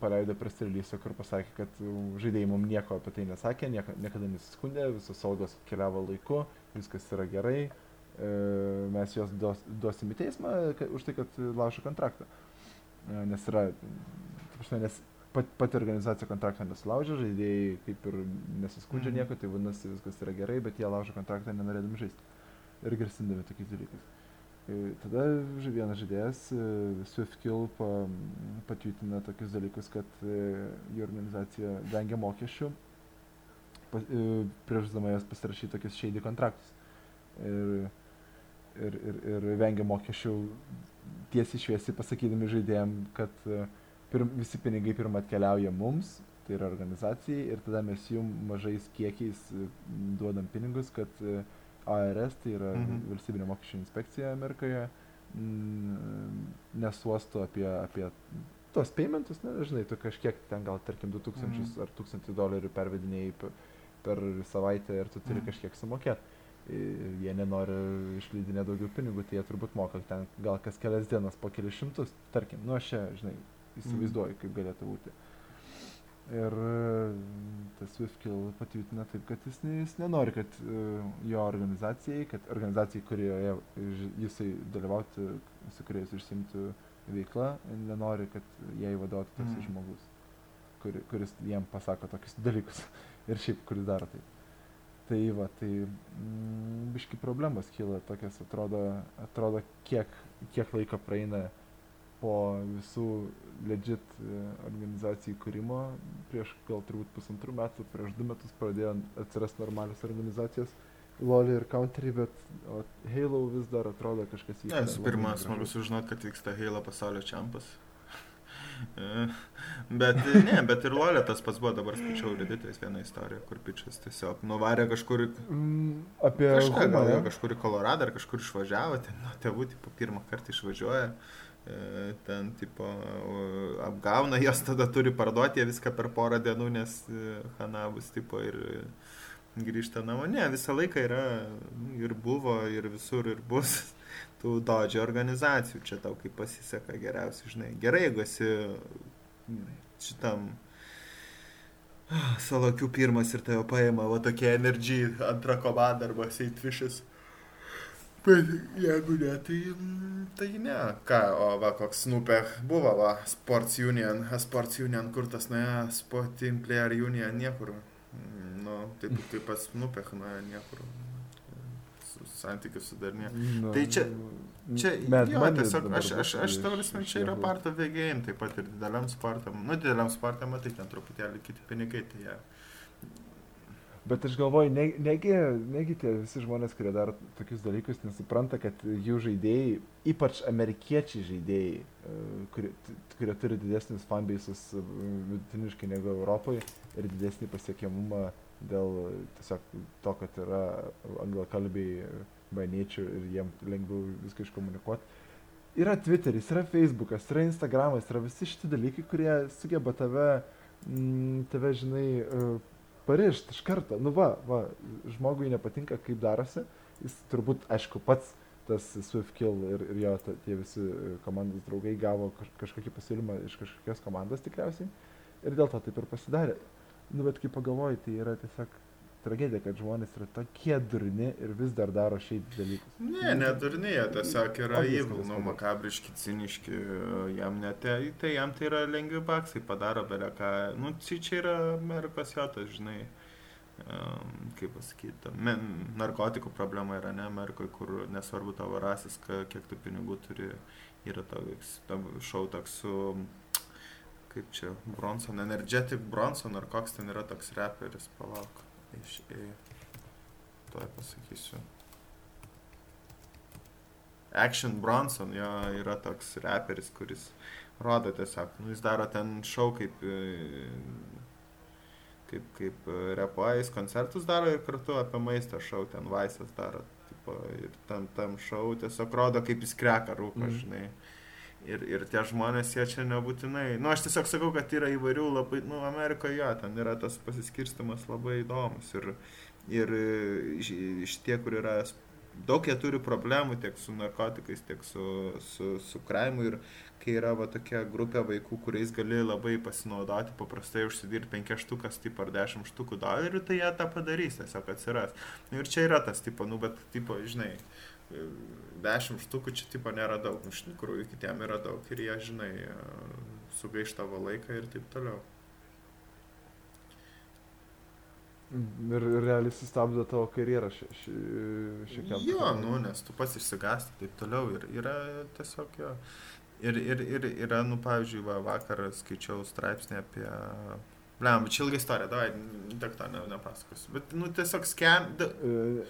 paleido press release, kur pasakė, kad e, žaidėjai mums nieko apie tai nesakė, nieko, niekada nesiskundė, visos algos keliavo laiku, viskas yra gerai, e, mes juos duos, duosim į teismą už tai, kad laužo kontraktą. Nes yra, ta prasme, nes pat, pati organizacija kontraktą nesulaužė, žaidėjai kaip ir nesiskundžia Mhm. nieko, tai vadinasi viskas yra gerai, bet jie laužo kontraktą nenorėdami žaisti. Ir girsindami tokiais dalykais. E, tada vienas žaidėjas, e, SwiftKill, patvirtina tokius dalykus, kad e, jų organizacija vengia mokesčių, priežasdama jas pasirašyti tokius shady kontraktus. Ir, ir, ir, ir vengia mokesčių tiesiai šviesiai pasakydami žaidėjim, kad pirm, visi pinigai pirmą atkeliauja mums, tai yra organizacijai, ir tada mes jum mažais kiekiais duodam pinigus, kad ARS, tai yra mhm. valstybinė mokesčių inspekcija Amerikoje, mm, nesuosto apie, apie tos paymentus, ne, žinai, tu kažkiek ten gal, tarkim, 2000 mhm. ar 1000 dolerių pervedinėjai per, per savaitę ir tu turi mhm. kažkiek sumokėti. Jie nenori išleidinę daugiau pinigų, tai jie turbūt moka ten gal kas kelias dienas po kelius šimtus, tarkim, nu aš čia, žinai, įsivaizduoju, kaip galėtų būti. Mhm. Ir e, tas SwiftKill patvirtina taip, kad jis, jis nenori, kad uh, jo organizacijai, kad organizacijai, kurioje jisai dalyvauti, su kuriais užsimtų veiklą, nenori, kad jai vadovautų toks mm. žmogus, kur, kuris jiem pasako tokius dalykus ir šiaip, kuris daro tai. Tai va, tai mm, biški problemas kyla tokias, atrodo, atrodo kiek, kiek laiko praeina po visų legit e, organizacijų kūrimo, prieš gal turbūt pusantrų metų, prieš du metus pradėjo atsirasti normalios organizacijos. Loli ir Countery, bet Halo vis dar atrodo kažkas vyksta. Ne, visų pirma, smagu sužinoti, kad vyksta Halo pasaulio čempas. E, bet ne, bet ir Lolė tas pats buvo, dabar skaičiau Redditais vieną istoriją, kur pičias tiesiog nuvarė kažkur... Mm, apie... Kažką, gal, kažkur į Koloradą ar kažkur išvažiavo, ten nuo tėvų, tipo, pirmą kartą išvažiuoja. Uh, E, ten tipo apgauna, jos tada turi parduoti, viską per porą dienų, nes e, Hanabus tipo ir grįžta namo. Ne, visą laiką yra ir buvo, ir visur, ir bus tų dodžio organizacijų. Čia tau kaip pasiseka geriausiai, žinai. Gerai, jeigu esi šitam salakių pirmas ir tave paima va tokie energy antra komanda arba seitvišis. Bet jeigu ne, tai, tai ne. Ką, o va, koks Snoopė buvo, va, Sports Union, Sports Union, kur tas nuėjo, Sporting Player Union, niekur. Nu, taip kaip pas Snoopė, nuėjo niekur. Santykius sudarnė. No, tai čia, čia, bet jo, tiesiog, aš, aš, aš tavalisme, čia yra part of the game, taip pat ir dideliam sportam. Nu, dideliam sportam, matai, ten truputėlį kiti pinigai, tai jie. Ja Bet aš galvoju, ne, negi, negi tie visi žmonės, kurie daro tokius dalykus, nesupranta, kad jų žaidėjai, ypač amerikiečiai žaidėjai, e, kurie, kurie turi didesnis fanbases e, vidutiniškai negu Europoje ir didesnį pasiekiamumą dėl tiesiog to, kad yra anglakalbiai baniečių ir jiem lengviau viską iškomunikuoti. Yra Twitteris, yra Facebookas, yra Instagramas, yra visi šitie dalykai, kurie sugeba tave, m, tave žinai, e, parišt iš karto. Nu va, va, žmogui nepatinka, kaip darosi. Jis turbūt, aišku, pats tas SwiftKill ir, ir jo ta, tie visi e, komandos draugai gavo kaž, kažkokį pasiūlymą iš kažkokios komandos tikriausiai. Ir dėl to taip ir pasidarė. Nu, bet kai pagalvoji, tai yra tiesiog tragedija, kad žmonės yra tokie durni ir vis dar daro šiaip dalykus. Ne, ne durni, jie tiesiog yra įvil, nu, makabriški, ciniški, jam net, tai jam tai yra lengvi baksai, padaro beleką. Nu, čia yra Amerikos jotas, žinai. Um, kaip pasakyti, narkotikų problema yra ne Amerikoje, kur nesvarbu tavo rasis, kiek tu pinigų turi, yra toks šau toks su, kaip čia, Bronson, Energetic Bronson, ar koks ten yra toks reperis, palauk iš E. Tuoj pasakysiu. Action Bronson, jo yra toks reperis, kuris rodo tiesiog, nu, jis daro ten šau kaip, e, kaip, kaip e, repuojas, koncertus daro ir kartu apie maistą šau, ten vaisas daro, tipo, ir tam, tam šau tiesiog rodo, kaip jis kreka rūką, mm. žinai. Ir, ir tie žmonės, jie čia nebūtinai, nu aš tiesiog sakau, kad yra įvairių labai, nu Amerikoje jo, ten yra tas pasiskirstimas labai įdomus. Ir, ir iš, tie, kur yra, daug jie turi problemų tiek su narkotikais, tiek su, su, su kraimu ir kai yra va tokia grupė vaikų, kuriais gali labai pasinaudoti, paprastai užsidirbti penkias štukas, tipo ar dešimt štukų dolerių, tai jie tą padarys, tiesiog atsiras. Nu, ir čia yra tas tipo, nu bet tipo, žinai, dešimt štukų čia tipo nėra daug, iš tikrųjų kitiem yra daug ir jie, žinai, sugaiš tavo laiką ir taip toliau. Ir realiai sustabdo tavo karjerą šiek tiek. Jo, nu, nes tu pats išsigąsti taip toliau ir yra tiesiog jo. Ir, ir, ir yra, nu, pavyzdžiui, va, vakar skaičiau straipsnį apie... Blem, bet čia ilga istorija, davai, tiek to ne, nepasakosiu. Bet, nu, tiesiog skem... Da,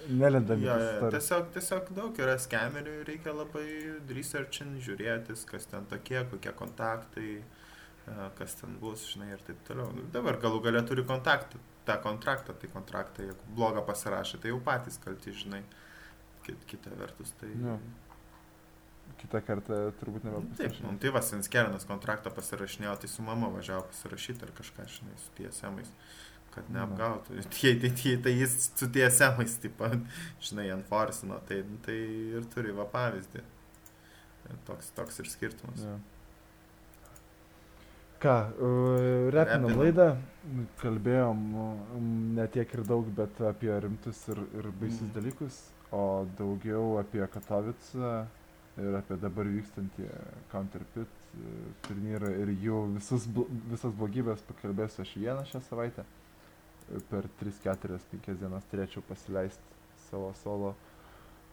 Nelendami. jo, jo, tiesiog, tiesiog daug yra skemerių, reikia labai researchint, žiūrėtis, kas ten tokie, kokie kontaktai, e, kas ten bus, žinai, ir taip toliau. Nu, dabar galų galia turi kontaktą, tą kontraktą, tai kontraktą, jeigu blogą pasirašė, tai jau patys kalti, žinai. Kit, kita vertus, tai... Jo. Kitą kartą turbūt Nu, Taip, nu, tai vas, Inskerinas kontraktą pasirašinėjo, tai su mama važiavo pasirašyti ar kažką, žinai, su TSM-ais, kad Na. neapgautų. Tai, tai, tai, tai jis su TSM-ais, taip žinai, enforcino, tai, nu, tai ir turi va pavyzdį. Toks, toks ir skirtumas. Jo. Ką, repinam laidą, kalbėjom ne tiek ir daug, bet apie rimtus ir, ir baisius Mm. dalykus, o daugiau apie Katovicą ir apie dabar vykstantį Counterpit uh, turnyrą ir jų visus, visas blogybės pakalbėsiu aš vieną šią savaitę. Per 3, 4, 5 dienas turėčiau pasileisti savo solo,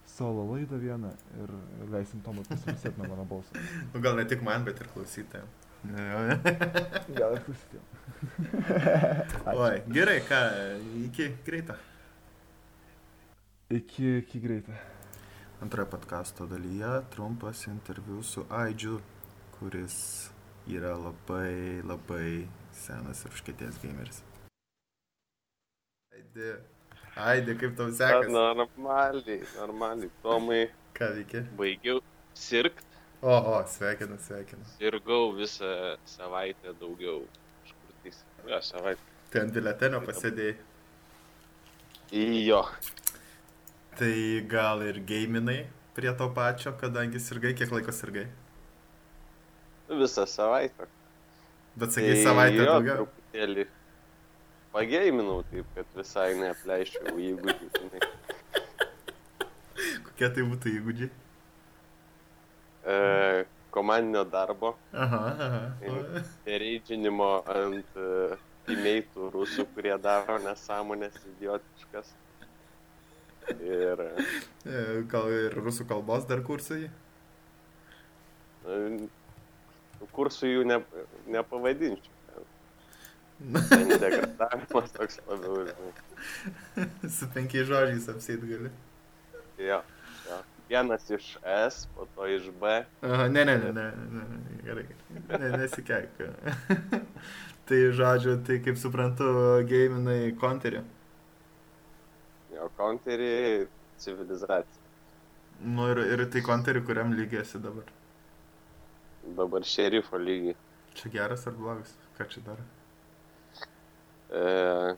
solo laidą vieną ir leisim Tomui pasilisėti nuo mano balso. Nu, gal ne tik man, bet ir klausytojams. Gal ir klausytėjom. Oi, gerai, ką, iki greito. Iki, iki greitai. Antroje podkasto dalyje trumpas interviu su Aidžiu, kuris yra labai, labai senas ir užkėties gameris. Aidė, Aidė, kaip tau sekasi? Normaliai, normaliai. Tomai, Ką veikia? baigiau sirgt, O, o, sveikinu, sveikinu. sirgau visą savaitę daugiau. Kažkur tais. Jo, savaitę. Tai ant biletenio pasėdėjai. Jo. Tai gal ir gaiminai prie to pačio, kadangi sirgai, kiek laiko sirgai. Visą savaitę. Bet sakai, savaitę jo, daugiau. Truputėlį pageiminau taip, kad visai neapleiščiau įgūdžių. Kokie tai būtų įgūdžiai? E, komandinio darbo, Aha, aha. reidžinimo ant e, teammate'ų rusų, kurie daro nesąmonės idiotiškas. Ir E, Gal ir rusų kalbos dar kursai? e, kursų jų ne, nepavadinčiau. Ten degradavimas toks labiau, žinai. Su penkiais žodžiais apsėt gali. Jo, jo. Vienas iš S, po to iš B. Aha, ne, ne, ne, ne, ne, ne, gerai, ne, nesikeik. tai žodžiu, tai kaip suprantu, gaiminai konterį. Jo, counterį civilizacija. Nu ir, ir tai konterį, kuriam lygiai esi dabar. Dabar šerifo lygiai. Čia geras ar blogas? Ką čia daro? E,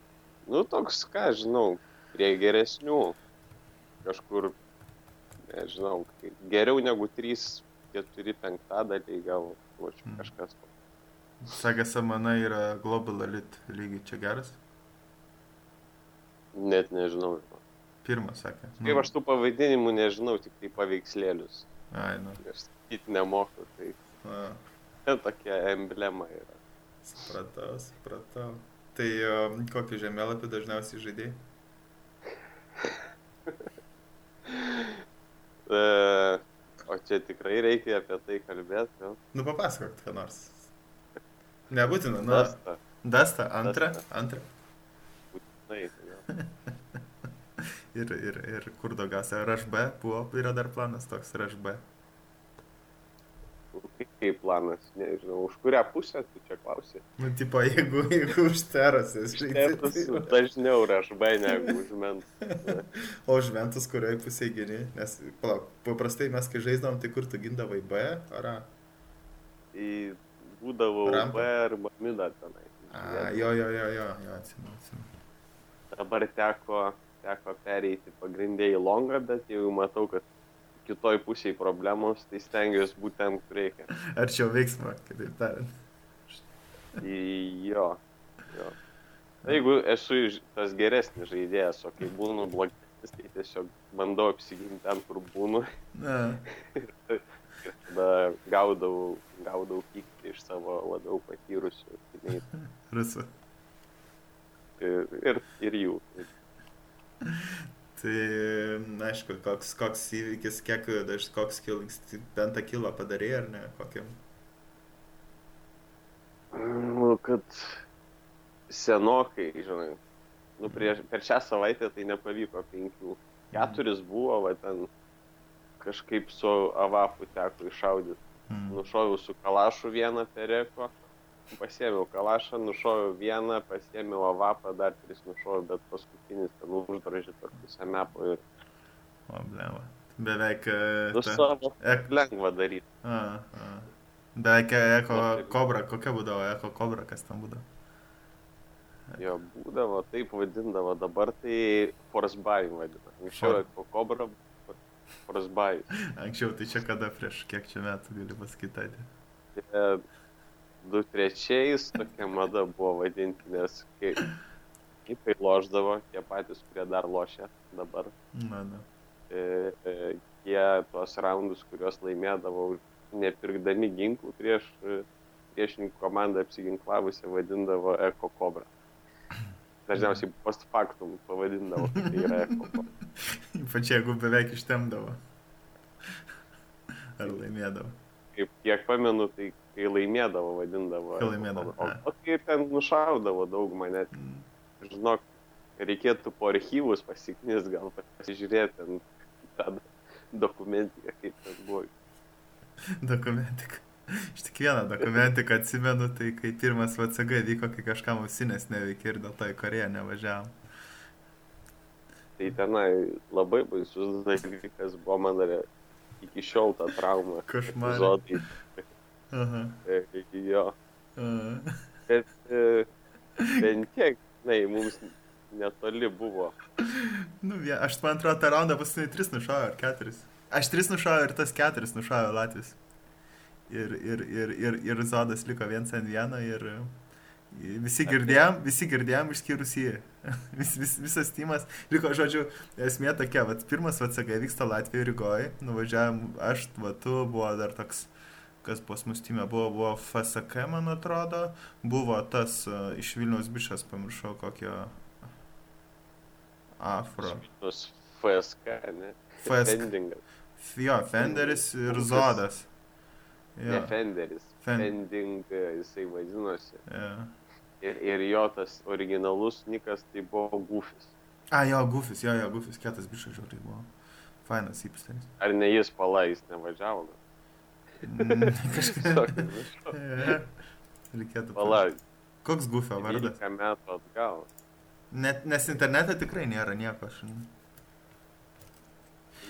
nu, toks, ką žinau, prie geresnių. Kažkur, nežinau, geriau negu 3, 4 penktadaliai gal, nu, čia Mm. kažkas. Sakė, samana yra Global Elite lygiai. Čia geras? Net nežinau. Pirmas, sakė. Kaip aš tų pavadinimų nežinau, tik tai paveikslėlius. Ai, nu. Aš sakyti nemoku, tai A, tokia emblema yra. supratau, supratau. Tai um, kokį žemėlapį dažniausiai žaidėjai? E, o čia tikrai reikia apie tai kalbėti, jo. Nu, papasakok, ką nors. Nebūtina, nu. Dasta, Dasta, antra, Dasta. antra. Ir, ir, ir kur daugiausia, RHB buvo, yra dar planas toks RHB. Kaip- planas, nežinau, už kurią pusę tu čia klausi. Nu, tipo, jeigu, jeigu už terasės Tėvas žaidži. dažniau rašbai negu už mentų. O už ventus, kurioje pusėje gini, nes, palauk, paprastai mes kai žaisdavom, tai kur tu gindavai B ar A? Į būdavau Rampą. B arba midą tenai. A, jo, jo, jo, jo, jo, atsimenu. Dabar teko, teko pereiti pagrindė į longą, bet jau matau, kad kitoj pusėje problemos, tai stengiuosi būti ten, kur reikia. Arčiau veiksmo, kitaip tariant. Jo. jo. Na, Jeigu esu tas geresnis žaidėjas, o kai būnu blogesnis, tai tiesiog bandau apsiginti ten, kur būnu Na, ir tada gaudau, gaudau pyktį iš savo labiau patyrusių. rusų. Ir, ir, jų. Tai, aišku, koks, koks įvykis, kiek, koks kilings, bent kilo padarė ar ne, kokiam. Nu, kad senokai, žinai, nu, prieš, per šią savaitę tai nepavyko penkių. Keturis buvo, va ten kažkaip su avapu teko iššaudyti. Mm. Nušoviau su kalašu vieną pereko, pasėmiau kalašą, nušoviau vieną, pasėmiau avapą, dar tris nušoviau, bet paskutinis ten uždražė per pusę mepo ir O, bleva. Beveik. e, nu ta- savo Ek, lengva daryti. a, a. Beveik eko Na, taip. kobra, kokia būdavo eko kobra, kas ten būdavo. Jo būdavo, taip vadindavo, dabar tai buying vadina. Anksčiau eko kobra, buying. Anksčiau tai čia kada prieš kiek čia metų gali pasakyti. Du trečiais tokia mada buvo vadinti, nes kai kipai loždavo, tie patys, kurie dar lošia dabar, Na, na. e, e, jie tuos raundus, kuriuos laimėdavo, nepirkdami ginklų prieš e, priešininkų komandą apsiginklavusią, vadindavo Eko Kobra. Dažniausiai post factum pavadindavo, kad tai yra Eko Kobra. Ypač jeigu beveik ištemdavo. Ar laimėdavo. Kaip kiek pamenu, tai kai laimėdavo, vadindavo. Kai laimėdavo. O, o kai ten nušaudavo daug mane, Mm. žinok, reikėtų po archyvus pasiknis, gal pasižiūrėti ten tą dokumentiką, kaip ten buvo. Dokumentika. Iš tik vieną dokumentiką atsimenu, tai kai pirmas VCG vyko, kai kažkam ausinės neveikia ir dėl to į Koreją nevažiavam. Tai tenai labai baisus dalykas buvo man iki šiol ta trauma. Košmaras. Epizodai. Aha. E, Jo. aha. Bet e, bent tiek, na, mums netoli buvo. Nu, aš man atrodo, tą raundą paskutinį tris nušauė, ar keturis. Aš tris nušauė ir tas keturis nušauė Latvijas. Ir, ir, ir, ir, ir Zodas liko viens ant vieno ir visi girdėjom, visi girdėjom išskyrus jį. Vis, vis, visas timas liko, žodžiu, esmė tokia, vat, pirmas VCG vyksta Latvijoje Rygoje, nuvažiavam, aš, va, tu, buvo dar toks, kas pas mus timė, buvo, buvo FSK, man atrodo, buvo tas uh, iš Vilniaus bišas, pamiršau kokio Afro. Tos FSK, ne? FSK. Fendingas. Jo, Fenderis ir Zodas. Ne Jo, Fenderis. Fen- Fending e, jisai vadinosi. jo. Ir, ir jo tas originalus nikas tai buvo Gufis. A, jo, Gufis, jo, jo, Gufis, kietas bišas žiūri buvo. Fainas įpisteris. Ar ne jis palais nevažiavo? Mm, Kažkaip. Reikėtų. Pala, Koks Gufio vardas? 12 metų atgal. Net, nes internete tikrai nėra nieko. Aš...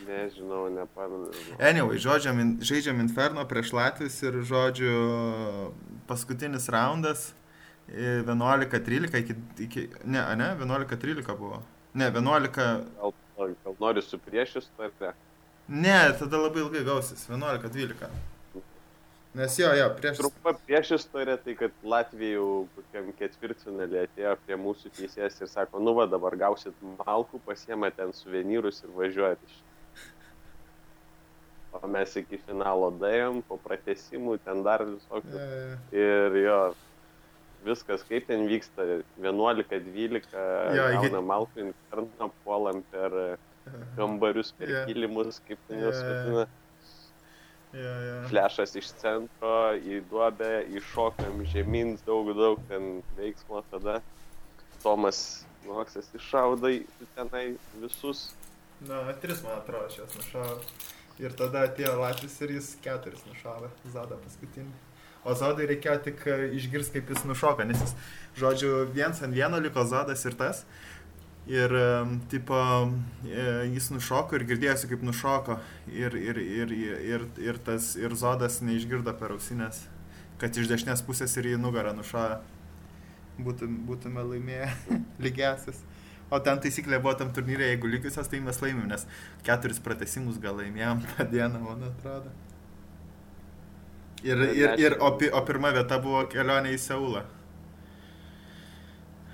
Nežinau, nepamenu. Anyway, žodžiu, min- žaidžiam Inferno prieš Latvijus ir, žodžiu, paskutinis raundas 11-13 iki, iki... Ne, ne, 11-13 buvo. Ne, 11... Gal, gal nori su priešis, ar ne? Ne, tada labai ilgai gausis. 11-12. Nes jo, jo, prieš... Trumpa priešistorė, tai kad Latvija jau kokiam ketvirtfinalį atėjo prie mūsų teisėjas ir sako, nu va dabar gausit malkų, pasiema ten suvenyrus ir važiuojat iš. O mes iki finalo daėjom, po pratesimų ten dar visokių. E, Ir jo, viskas kaip ten vyksta, 11-12, Jo, iki- gaunam malkų inferno, puolam per kambarius, per Jo. kilimus, kaip ten juos jo. vadina. jo, jo. Flešas iš centro į duobę, iššokam žemyn, daug, daug ten veiksmo tada. Tomas Noksas iššauda į tenai visus. Na, tris, man atrodo, aš jas nušavau. Ir tada atėjo Latvijas ir jis keturis nušavė. Zada paskutinį. O Zadai reikėjo tik e, išgirsti, kaip jis nušoka, nes jis, žodžiu, viens ant vieno liko Zadas ir tas. Ir, em, tipo, e, jis nušoko ir girdėjosi, kaip nušoko. Ir, ir, ir, ir, ir, tas, ir Zodas neišgirdo per ausinės, kad iš dešinės pusės ir į nugarą nušovė. Būtum, būtume laimėję lygiasis. O ten taisyklė buvo tam turnyrė, jeigu lygiusios, tai mes laimim, nes keturis pratesimus gal laimėjom tą dieną, man atrodo. Ir, ir, ir o, o pirma vieta buvo kelionė į Seulą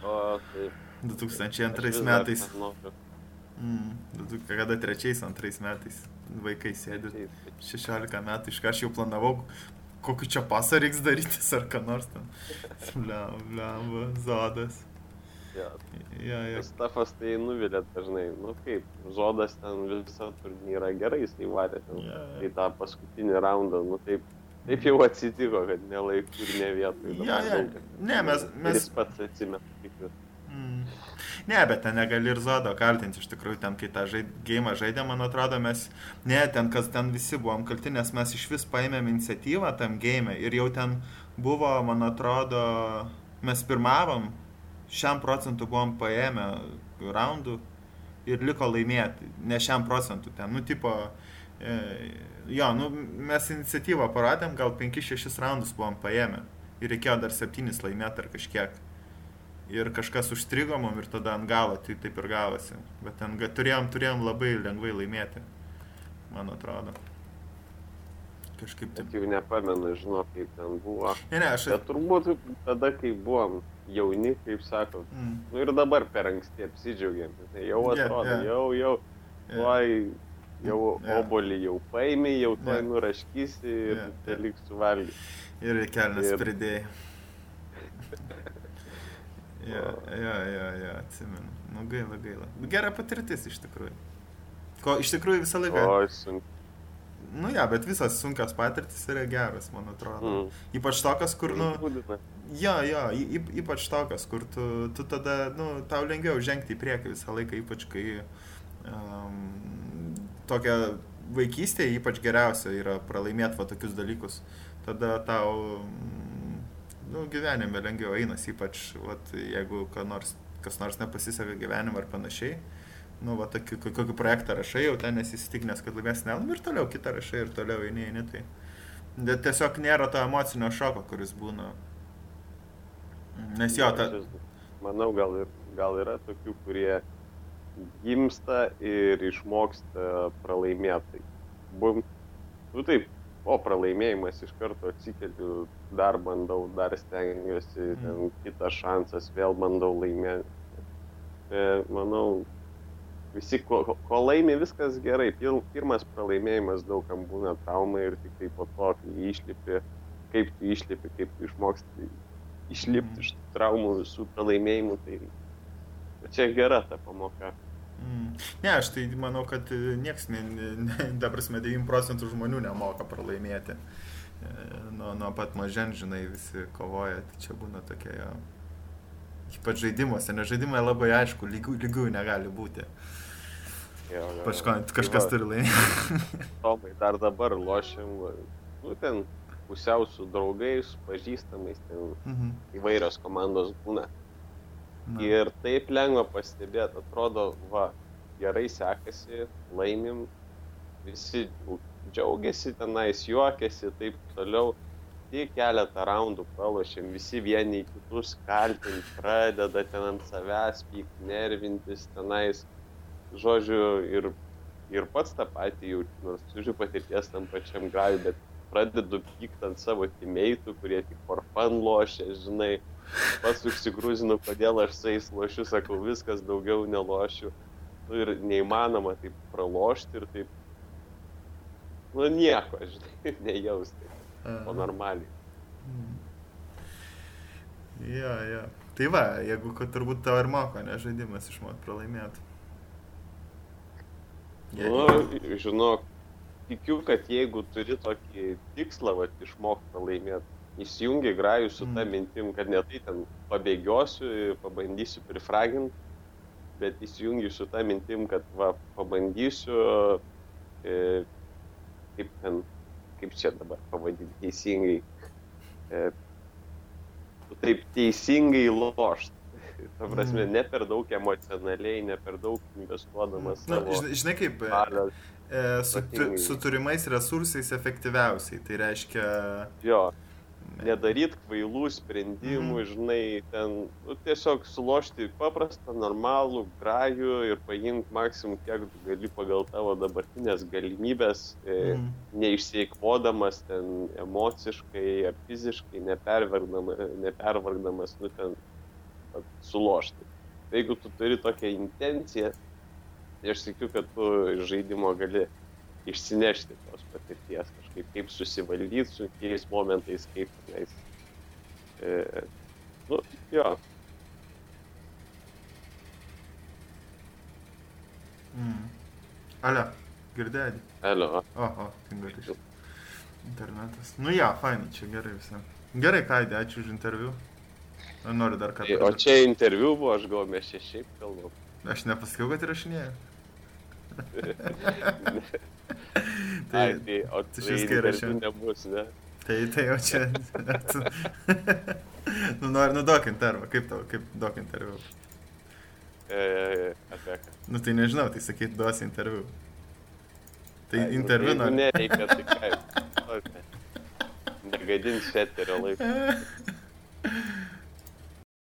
O tai. 2002 aš vis dar metais. Mm, kada trečiais, antrais metais vaikai sėdi. 16 metų, iš ką aš jau planavau, kokį čia pasą reiks daryti ar ką nors ten. Bliam, bliam, zodas. Jo. Jo, jo. Stafas tai nuvilia dažnai. Nu kaip, Zodas ten visą turnyrą gerai jisai varė. Ten, Jo, Tai jo. tą paskutinį raundą, nu taip, taip jau atsitiko, kad ne laiku ir ne vietoj. Daug kas- Ne, mes, mes Jis pats atsimeta tik vis. Mm. Ne, bet ten negali ir Zodo kaltinti, iš tikrųjų, ten kai tą žaid, gėjimą žaidė, man atrodo, mes, ne, ten kas ten visi buvom kalti, nes mes iš vis paėmėm iniciatyvą tam gėjimui ir jau ten buvo, man atrodo, mes pirmavom, šiam procentu buvom paėmę raundų ir liko laimėti, ne šiam procentu ten, nu, tipo, e, jo, nu, mes iniciatyvą parodėm, gal 5-6 raundus buvom paėmę ir reikėjo dar 7 laimėti ar kažkiek ir kažkas užstrigo mum ir tada ant galo, tai taip ir gavosi. Bet ten turėjom, turėjom labai lengvai laimėti, man atrodo. Kažkaip taip. Jau nepamenu, žinau, kaip ten buvo. Ne, ne, aš... Bet turbūt tada, kai buvom jauni, kaip sako, Mm, nu ir dabar per anksti apsidžiaugiam. Tai Jau atrodo, jo. jau, jau, jo. tuoj, jau Jo. obolį jau paėmė, jau tuoj Jo. nuraškysi ir jo. tai liks suvalgyti. Ir kelnes Ir- pridėjai. Jo, jo, jo, jo, atsimenu. Nu, gaila, gaila. Gera patirtis iš tikrųjų. Ko iš tikrųjų visą laiką. O, sunku. Nu, ja, bet visas sunkios patirtis yra geras, man atrodo. Mm. Ypač tokias, kur, nu. Jo, jo, ypač tokios, kur tu, tu tada, nu, tau lengviau žengti į priekį visą laiką, ypač kai um, tokia vaikystė ypač geriausia yra pralaimėti va tokius dalykus. Tada tau, mm, nu, gyvenime lengviau einas, ypač, vat, jeigu ką nors, kas nors nepasiseka gyvenime ar panašiai. Nu, va, tokį, ko- kokį projektą rašai, jau ten nesisitikinęs, kad laimės ne, nu, ir toliau kitą rašai, ir toliau eini, eini, tai. Bet tiesiog nėra to emocinio šoko, kuris būna. Nes jo, ta... Manau, gal, ir, gal yra tokių, kurie gimsta ir išmoksta pralaimėtai. Bum, nu taip, o pralaimėjimas iš karto atsikeliu, dar bandau, dar stengiuosi, Mm. kitas šansas, vėl bandau laimėti. E, manau, visi, ko, ko laimi, viskas gerai. Pirmas pralaimėjimas daugam būna trauma ir tik tai po to, kai išlipi, kaip tu išlipi, kaip tu išmoksti išlipti iš tų traumų visų pralaimėjimų, tai čia gera ta pamoka. Mm. Ne, aš tai manau, kad e, nieks, ta prasme, 9 procentų žmonių nemoka pralaimėti. E, Nuo, nuo pat mažen, žinai, visi kovoja, tai čia būna tokie jo. Ypač žaidimuose, nes žaidimai labai aišku, lygių, lygių negali būti. Jo, jo. Kažko, Tai kažkas va, turi laimėti. Tomai, dar dabar lošiam, nu ten pusiau su draugais, pažįstamais, ten Mhm. įvairios komandos būna. Na. Ir taip lengva pastebėti, atrodo, va, gerai sekasi, laimim, visi džiaugiasi tenais, juokiasi, taip toliau. Tik keletą raundų pralošėm, visi vieni kitus kaltinti, pradeda ten ant savęs pykti, nervintis tenais. Žodžiu, ir, ir pats tą patį jaučiu, nors turiu patirties tam pačiam grajui, bet pradedu pykti ant savo timeitų, kurie tik for fun lošia, žinai. Pats užsigrūzinu, kodėl aš su jais lošiu, sakau, viskas daugiau nelošiu. Nu, ir neįmanoma taip pralošti ir taip, nu nieko, žinai, nejausti, o normaliai. Mm. Jo, jo. Tai va, jeigu kad turbūt tavo ir moko, ne žaidimas išmokti pralaimėti. Nu, žinok, tikiu, kad jeigu turi tokį tikslą, va, išmokti pralaimėti, įsijungi grajų su ta Mm. mintim, kad ne tai ten pabėgiosiu, pabandysiu prifraginti, bet įsijungi su ta mintim, kad va, pabandysiu, e, kaip ten, kaip čia dabar pavadinti teisingai, e, taip teisingai lošti. Ta prasme, Mm. ne per daug emocionaliai, ne per daug investuodamas Na, savo žinai, kaip, e, valios. e, su, tu, su turimais resursais efektyviausiai. Tai reiškia... Jo, nedaryt kvailų sprendimų, Mhm. žinai, ten nu, tiesiog sulošti paprastą, normalų grajų ir paimti maksimum kiek gali pagal tavo dabartinės galimybės, e, Mm. neišseikvodamas ten emociškai ar fiziškai, nepervargdamas, nu, ten vat, sulošti. Tai jeigu tu turi tokią intenciją, tai aš tikiu, kad tu žaidimo gali išsinešti tos patirties kažkaip, kaip susivaldyti su kiais momentais, kaip tenais. E, nu, jo. Mm. Ale, girdėjai? Alio. Oho, tingai iš. Internetas. Nu ja, fainai, čia gerai visiems. Gerai, Kaidė, ačiū už interviu. Noriu dar kartą. Tai o čia interviu buvo, aš gal mes čia šiaip kalbam. Aš nepasakiau, kad rašinėjau. Tai, tai, tai, o tai tai šis interviu įrašė. nebus, ne? tai, tai jau čia. nu, nori, nu, duok interviu. Kaip tau, kaip duok interviu? E, apie ką? Nu, tai nežinau, tai sakyt, duosi interviu. Tai Ai, nu, interviu jeigu nori. Nereikia, tai kaip. Negadins eterio laiko.